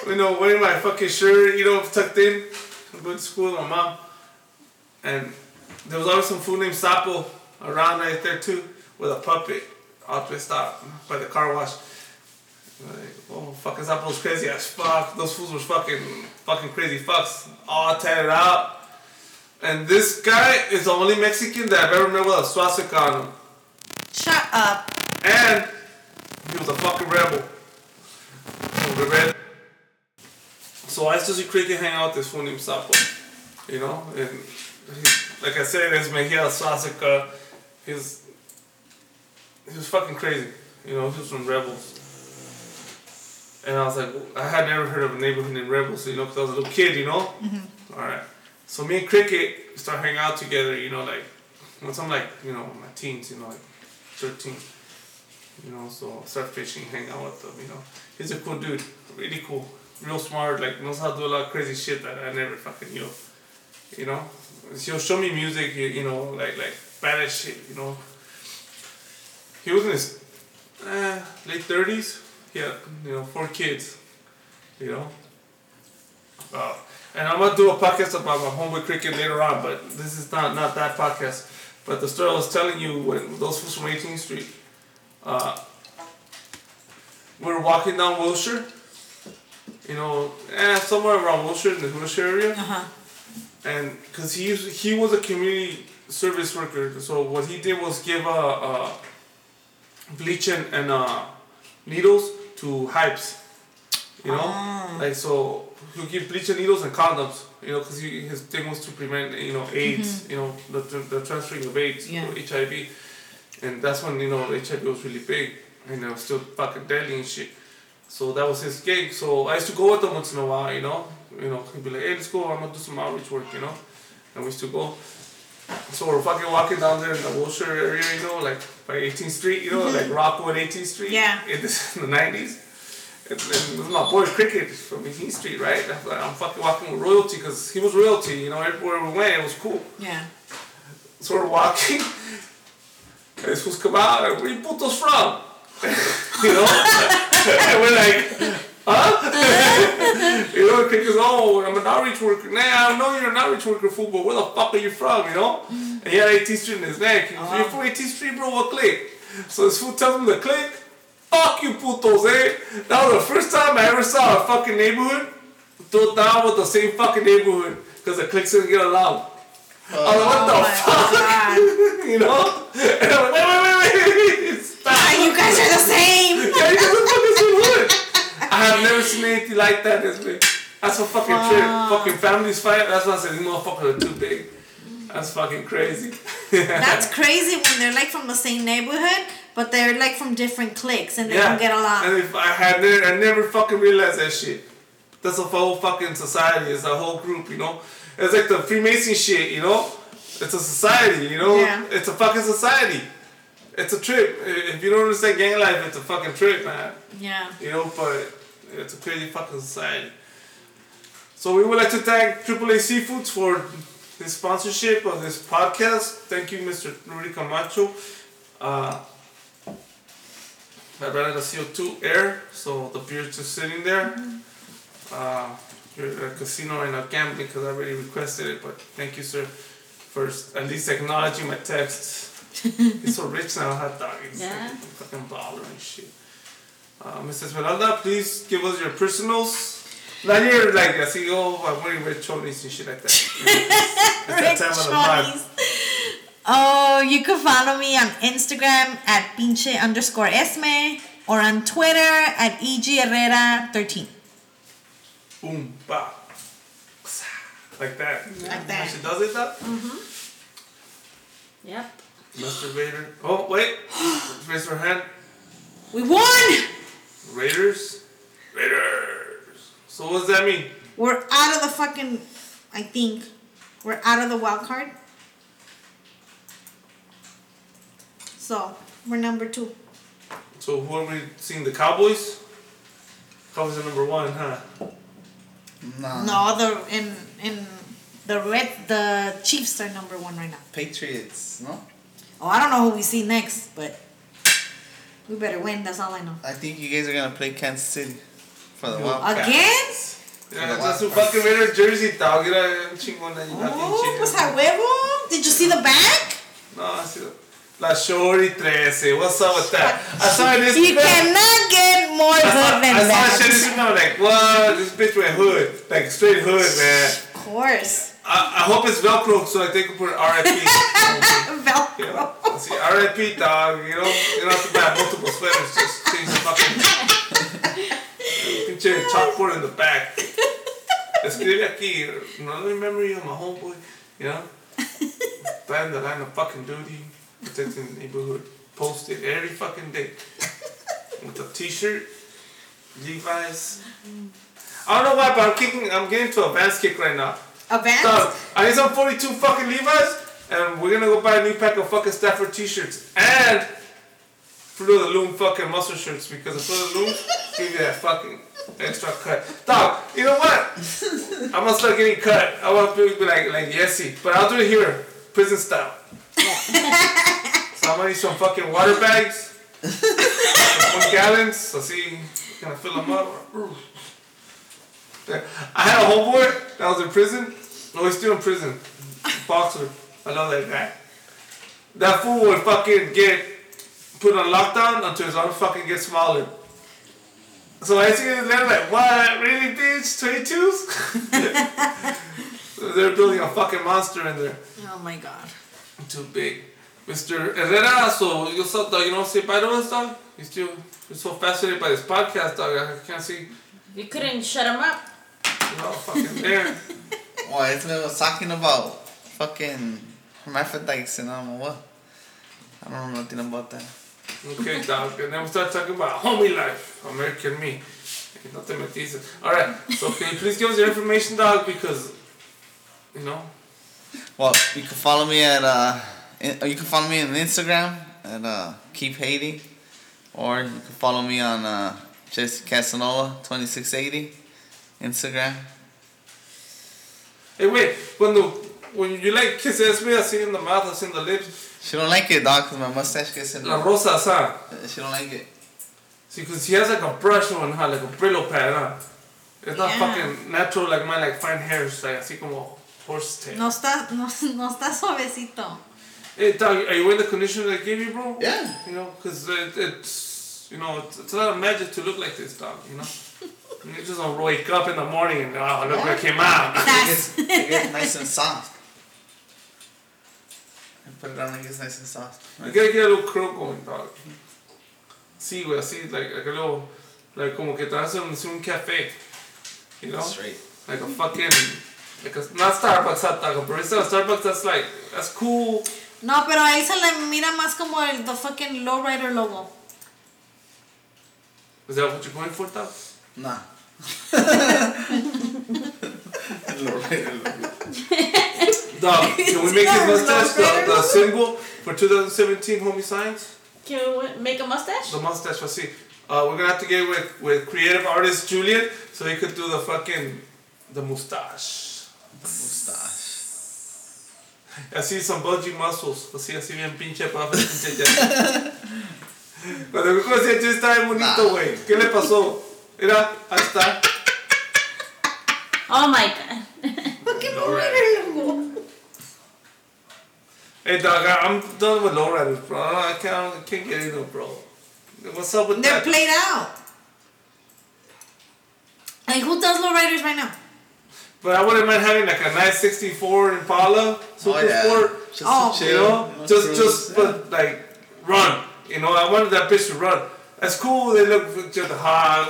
you know, wearing my fucking shirt, you know, tucked in. I'm going to school with my mom. And there was always some fool named Sapo around right there too, with a puppet all dressed out by the car wash. Like, oh, fucking Sapo's crazy as fuck. Those fools were fucking, fucking crazy fucks, all tatted out. And this guy is the only Mexican that I've ever met with a swastika on him. Shut up. And he was a fucking rebel. He was a red. So I used to see Cricket hang out with this fool named Sapo. You know? And he, like I said, this man, he had a swastika. He's, he was fucking crazy. You know, he was from Rebels. And I was like, I had never heard of a neighborhood named Rebels, you know, because I was a little kid, you know? Mm-hmm. Alright. So me and Cricket start hanging out together, you know, like, once I'm like, you know, my teens, you know, like 13. You know, so start fishing, hang out with him, you know. He's a cool dude, really cool, real smart, like knows how to do a lot of crazy shit that I never fucking knew. You know, he'll show me music, you, know, like like badass shit, you know. He was in his eh, late thirties. He had you know four kids. You know. Uh, and I'm gonna do a podcast about my homeboy cricket later on, but this is not not that podcast. But the story I was telling you when those fools from 18th Street, uh, we were walking down Wilshire, you know, eh, somewhere around Wilshire in the Wilshire area, Uh huh. and because he used, he was a community service worker, so what he did was give a, uh, bleach and, and uh, needles to hypes, you know, like so he'll give bleach and needles and condoms, you know, because his thing was to prevent you know AIDS, mm-hmm. you know, the, the transferring of AIDS, Yeah. or HIV, and that's when you know HIV was really big and it was still fucking deadly and shit. So that was his gig. So I used to go with him once in a while, you know. You know, he'd be like, hey, let's go, I'm gonna do some outreach work, you know. And we used to go. So we're fucking walking down there in the Wilshire area, you know, like by 18th Street, you know, mm-hmm. like Rockwood 18th Street. Yeah. In, this, in the 90s. This my boy Cricket from 18th Street, right? I'm, like, I'm fucking walking with royalty because he was royalty, you know, everywhere we went, it was cool. Yeah. So we're walking. And this was come out, and where you putos from? you know? and we're like, huh? you know, goes, oh, I'm an outreach worker. Nah, I know you're an outreach worker, fool, but where the fuck are you from, you know? And he had 18th Street in his neck. He was Oh. "You from 18th Street, bro, what click? So this fool tells him to click. Fuck you, putos, eh? That was the first time I ever saw a fucking neighborhood throw down with the same fucking neighborhood because the clicks didn't get allowed. I was like, what Oh the fuck? You know? And I'm like, wait, wait, wait, wait. Stop. Ah, you guys are the same. Yeah, you guys are fucking so hood. I have never seen anything like that this big. That's a fucking trip. Fucking families fight. That's why I said these motherfuckers are too big. That's fucking crazy. That's crazy when they're like from the same neighborhood, but they're like from different cliques and they don't get along. And if I had never, I never fucking realized that shit. That's a whole fucking society. It's a whole group, you know. It's like the Freemason shit, you know. It's a society, you know. Yeah. It's a fucking society. It's a trip. If you don't understand gang life, it's a fucking trip, man. yeah. You know, but it's a crazy fucking society. So we would like to thank AAA Seafoods for this sponsorship of this podcast. Thank you, Mr. Rudy Camacho. Uh, I ran out of CO2 air, so the beer's just sitting there. Uh, you're at a casino right now gambling because I already requested it, but thank you, sir, for at least acknowledging my texts. He's so rich now, hot dog. He's Yeah. like fucking baller and shit. Uh, Mrs. Esmeralda, please give us your personals. Not your, like, así, oh, I'm wearing red chonies and shit like that. it's that time of the month. Oh, you can follow me on Instagram at pinche underscore esme or on Twitter at eg herrera 13. Boom, ba. Like that. Like How that. she does it, that? Mm-hmm. Yep. Mr. Masturbator. Oh, wait. Raise her hand. We won! Raiders. Raiders. So what does that mean? We're out of the fucking. I think we're out of the wild card. So we're number two. So who are we seeing? The Cowboys? Cowboys are number one, huh? Nah. No, the in in the red the Chiefs are number one right now. Patriots, no? Oh, I don't know who we see next, but we better win. That's all I know. I think you guys are gonna play Kansas City for the Wild Okay. Again? Yeah, the that's su wild card. fucking Raiders jersey, dog. Era un chingón ahí, la Oh, pinche- pues a huevo. Did you see the back? No, I see the- La Shorty 13. What's up with that? I saw it You Instagram. cannot get more I saw, than I saw that. that shit Instagram. Like, what? This bitch went hood. Like, straight hood, man. Of course. I, I hope it's Velcro so I think put RIP. You Velcro. know, I see RIP dog, you know, you don't have to buy multiple sweaters, just change the fucking pinche chalkboard in the back. Escribe aquí, another memory of my homeboy, you know? Time the line of fucking duty, protecting the neighborhood, posted every fucking day. With a t-shirt, Levi's. I don't know why, but I'm kicking, I'm getting to a Vans kick right now. Advance? Dog, I need some 42 fucking Levi's, and we're gonna go buy a new pack of fucking Stafford t-shirts and Fruit of the Loom fucking muscle shirts because the Fruit of the Loom give you that fucking extra cut. Dog, you know what? I'm gonna start getting cut. I want to be like like Yesy, but I'll do it here, prison style. I'm gonna need some fucking water bags, one gallons. So see, gonna fill them up. I had a homeboy that was in prison. No, he's still in prison. Boxer. I love that guy. That fool would fucking get put on lockdown until his arm fucking gets smaller. So I see there like, what? Really, bitch? 22s? they're building a fucking monster in there. Oh my god. Too big. Mr. Herrera, so you saw dog, you don't say bye to us, dog? You still, you're so fascinated by this podcast, dog. I can't see, You couldn't shut him up. you know, fucking there. Oh, it's was talking about fucking hermaphrodites and I don't know what. I don't know nothing about that. Okay, dog. And then we start talking about homie life, American me. No te metiste. Alright, so can you please give us your information, dog? Because, you know, Well, you can follow me at uh, in, you can follow me on Instagram at uh, keep Haiti, or you can follow me on uh, Jesse Casanova twenty six eighty, Instagram. hey, wait, when the when you like kisses me, I see in the mouth, I see in the lips, She don't like it, dog, cause my mustache gets in. la there. rosas, huh? She don't like it. See, because he has like a brush on, her, Like a Brillo pad, huh? It's not Yeah. fucking natural like mine, like fine hairs, like así como horse tail. No está, no, no está suavecito. Hey, dog, are you wearing the conditioner they gave you, bro? Yeah. You know, because it, it's, you know, it's, it's a lot of magic to look like this, dog, you know? you just don't wake up in the morning and, oh, look what came out. It gets, it gets nice and soft. And put it on and it gets nice and soft. You gotta get a little curl going, dog. Sí, güey, así, like, like a little, like, como que te vas un, un café, you know? Straight. Like a fucking, like a, not Starbucks hot dog, a barista at Starbucks, that's like, that's cool. No, pero ahí se le mira más como el the fucking lowrider logo. Is that what you're going for, dog? Nah. Lowrider logo. Dog, can we make Yeah, his mustache the, Lowrider the logo. symbol for 2017 homie science? Can we make a mustache? The mustache, así. Uh, we're gonna have to get with, with creative artist Julian so he could do the fucking, the mustache. The mustache. Así son bulgy muscles, así, así bien pinche puff, pinche ya. Cuando me conocí a Jay estaba bien bonito, güey. ¿Qué le pasó? Ahí está. Oh my god. Fucking Lowrider. lowrider logo. Hey, dog, I- I'm done with lowriders, bro. I can't, I can't get into it, bro. What's up with They're that? played out. Like who does lowriders right now? But I wouldn't mind having like a nice 64 Impala oh, Super oh, yeah. Sport. Just Oh. chill. You know, just cruise. just Yeah. but like run. You know, I wanted that bitch to run. That's cool. They look just hot.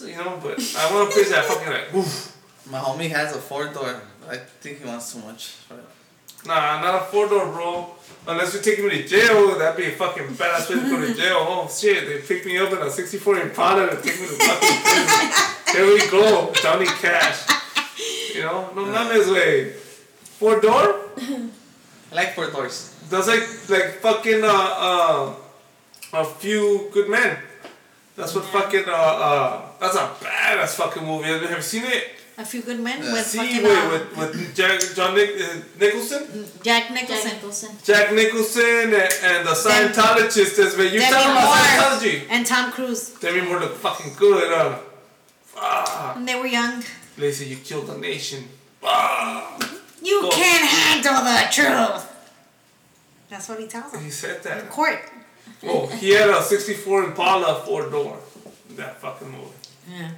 You know, but I want a bitch that fucking like woof. My homie has a four door. I think he wants too much. Nah, not a four door, bro. Unless you take me to jail, that'd be a fucking badass way to go to jail. Oh shit, they pick me up in a 64 Impala and take me to fucking prison. There we go, Johnny Cash. You know, no mames, way. Four door? I like four doors. That's like like fucking uh uh a few good men. That's what fucking uh uh that's a badass fucking movie. Have you seen it? A few good men Yeah. with See fucking with, uh, with with Jack John Nick, uh, Nicholson, Jack Jack Nicholson. Nicholson. Jack Nicholson, and, and the Scientologist. Is but you Demi talking about Scientology? and Tom Cruise. Demi Moore look fucking good. Uh, fuck. When they were young. Lacey, you killed the nation. You Cool. can't handle the truth. That's what he tells them. He said that. In court. Oh, he had a '64 Impala four door. That fucking movie. Yeah.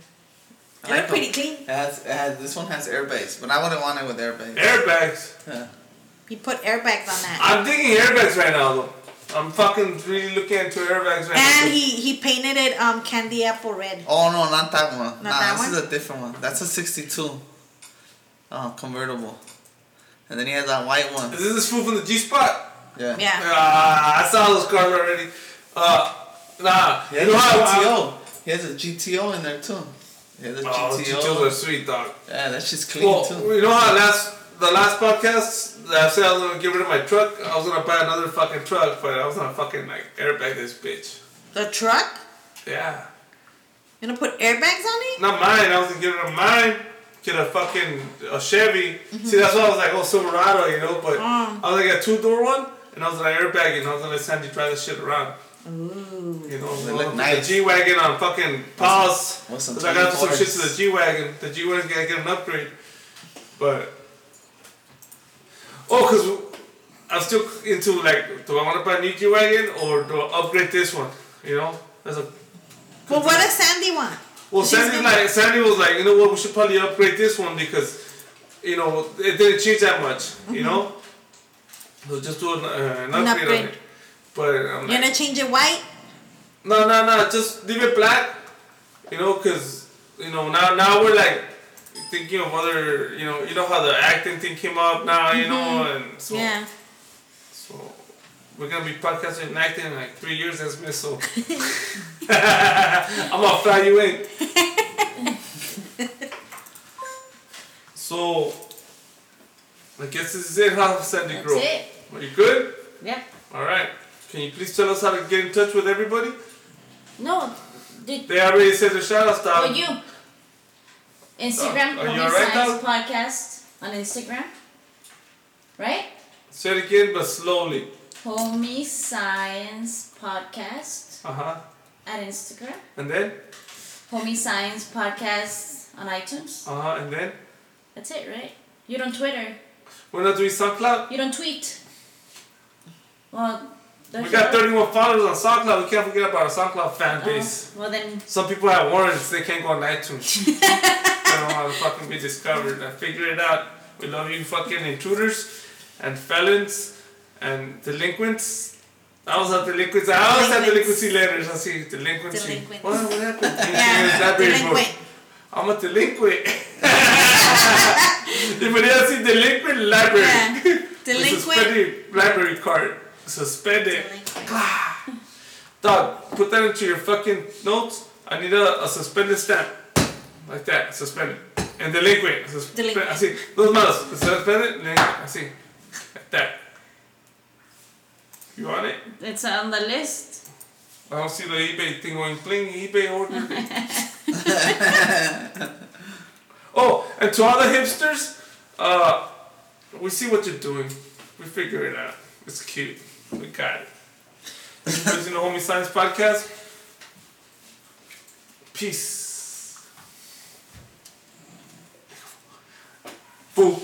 I They're like pretty clean. It has, it has, this one has airbags, but I wouldn't want it with airbags. Airbags. Yeah. He put airbags on that. I'm thinking airbags right now though. I'm fucking really looking into airbags right now. And he, he painted it um candy apple red. Oh no, not that one. nah, that this one? is a different one. That's a '62. Oh, convertible. And then he has that white one. Is this this food from the G spot? Yeah. Yeah. Ah, I saw those cars already. Uh, nah. He you know a how I- GTO. He has a GTO in there too. He has a Oh, GTO. GTOs are sweet, dog. Yeah, that shit's clean Well, too. you know how last the last podcast that I said I was gonna get rid of my truck. I was gonna buy another fucking truck, but I was gonna fucking like airbag this bitch. The truck? Yeah. You gonna put airbags on it? Not mine. I was gonna get rid of mine. Get a fucking a Chevy. See, that's why I was like, oh Silverado, you know. But Mm. I was like a two door one, and I was gonna airbag it, and I was gonna let Sandy drive the shit around. Ooh. You know, They I'm look gonna nice. the G wagon on fucking pause. With some Cause I gotta some shit to the G wagon. The G wagon's gotta get an upgrade. But oh, cause I'm still into like, do I want to buy a new G wagon or do I upgrade this one? You know, there's a Well, what does Sandy want? well, She's Sandy like Sandy was like, you know what, we should probably upgrade this one because, you know, it didn't change that much. You know, so just do an, uh, an, upgrade, upgrade. on it. But I'm You're gonna change it white? no, no, no, just leave it black. You know, cause you know now now we're like thinking of other, you know, you know how the acting thing came up now, you know, mm-hmm. and so Yeah. so we're gonna be podcasting and acting in like three years as Miss so I'm gonna fly you in. so I guess this is it, huh, Sandy That's Girl? it. Are you good? Yep. All right. Can you please tell us how to get in touch with everybody? No. Did They already said the shout outs, for you? Instagram, Homie Science? Podcast on Instagram. Right? Say it again, but slowly. Homie Science Podcast Uh huh. at Instagram. And then? Homie Science Podcast on iTunes. Uh huh. And then? That's it, right? You don't Twitter. We're not doing SoundCloud? You don't tweet. Well, We got 31 followers on SoundCloud. We can't forget about our SoundCloud fan Oh, base. well then, Some people have warrants. They can't go on iTunes. don't to fucking be discovered. I figured it out. We love you fucking intruders and felons and delinquents. I was at delinquents. I always have delinquency letters. I see delinquency. Delinquents. What, what happened? Yeah, delinquent. I'm a delinquent. it doesn't see delinquent, library. Yeah. Delinquent. Suspended library card. Suspended. Delinquent. Dog, put that into your fucking notes. I need a, a suspended stamp. Like that, suspended. And delinquent. Suspe- Delinquent. Así. Dos manos. Suspended, delinquent. Así. Like that. You want it? it's on the list. I don't see the eBay thing going bling, eBay order. oh, and to all the hipsters, uh, we see what you're doing. We figure it out. It's cute. We got it. This is the Homie Science Podcast. Peace. Boom.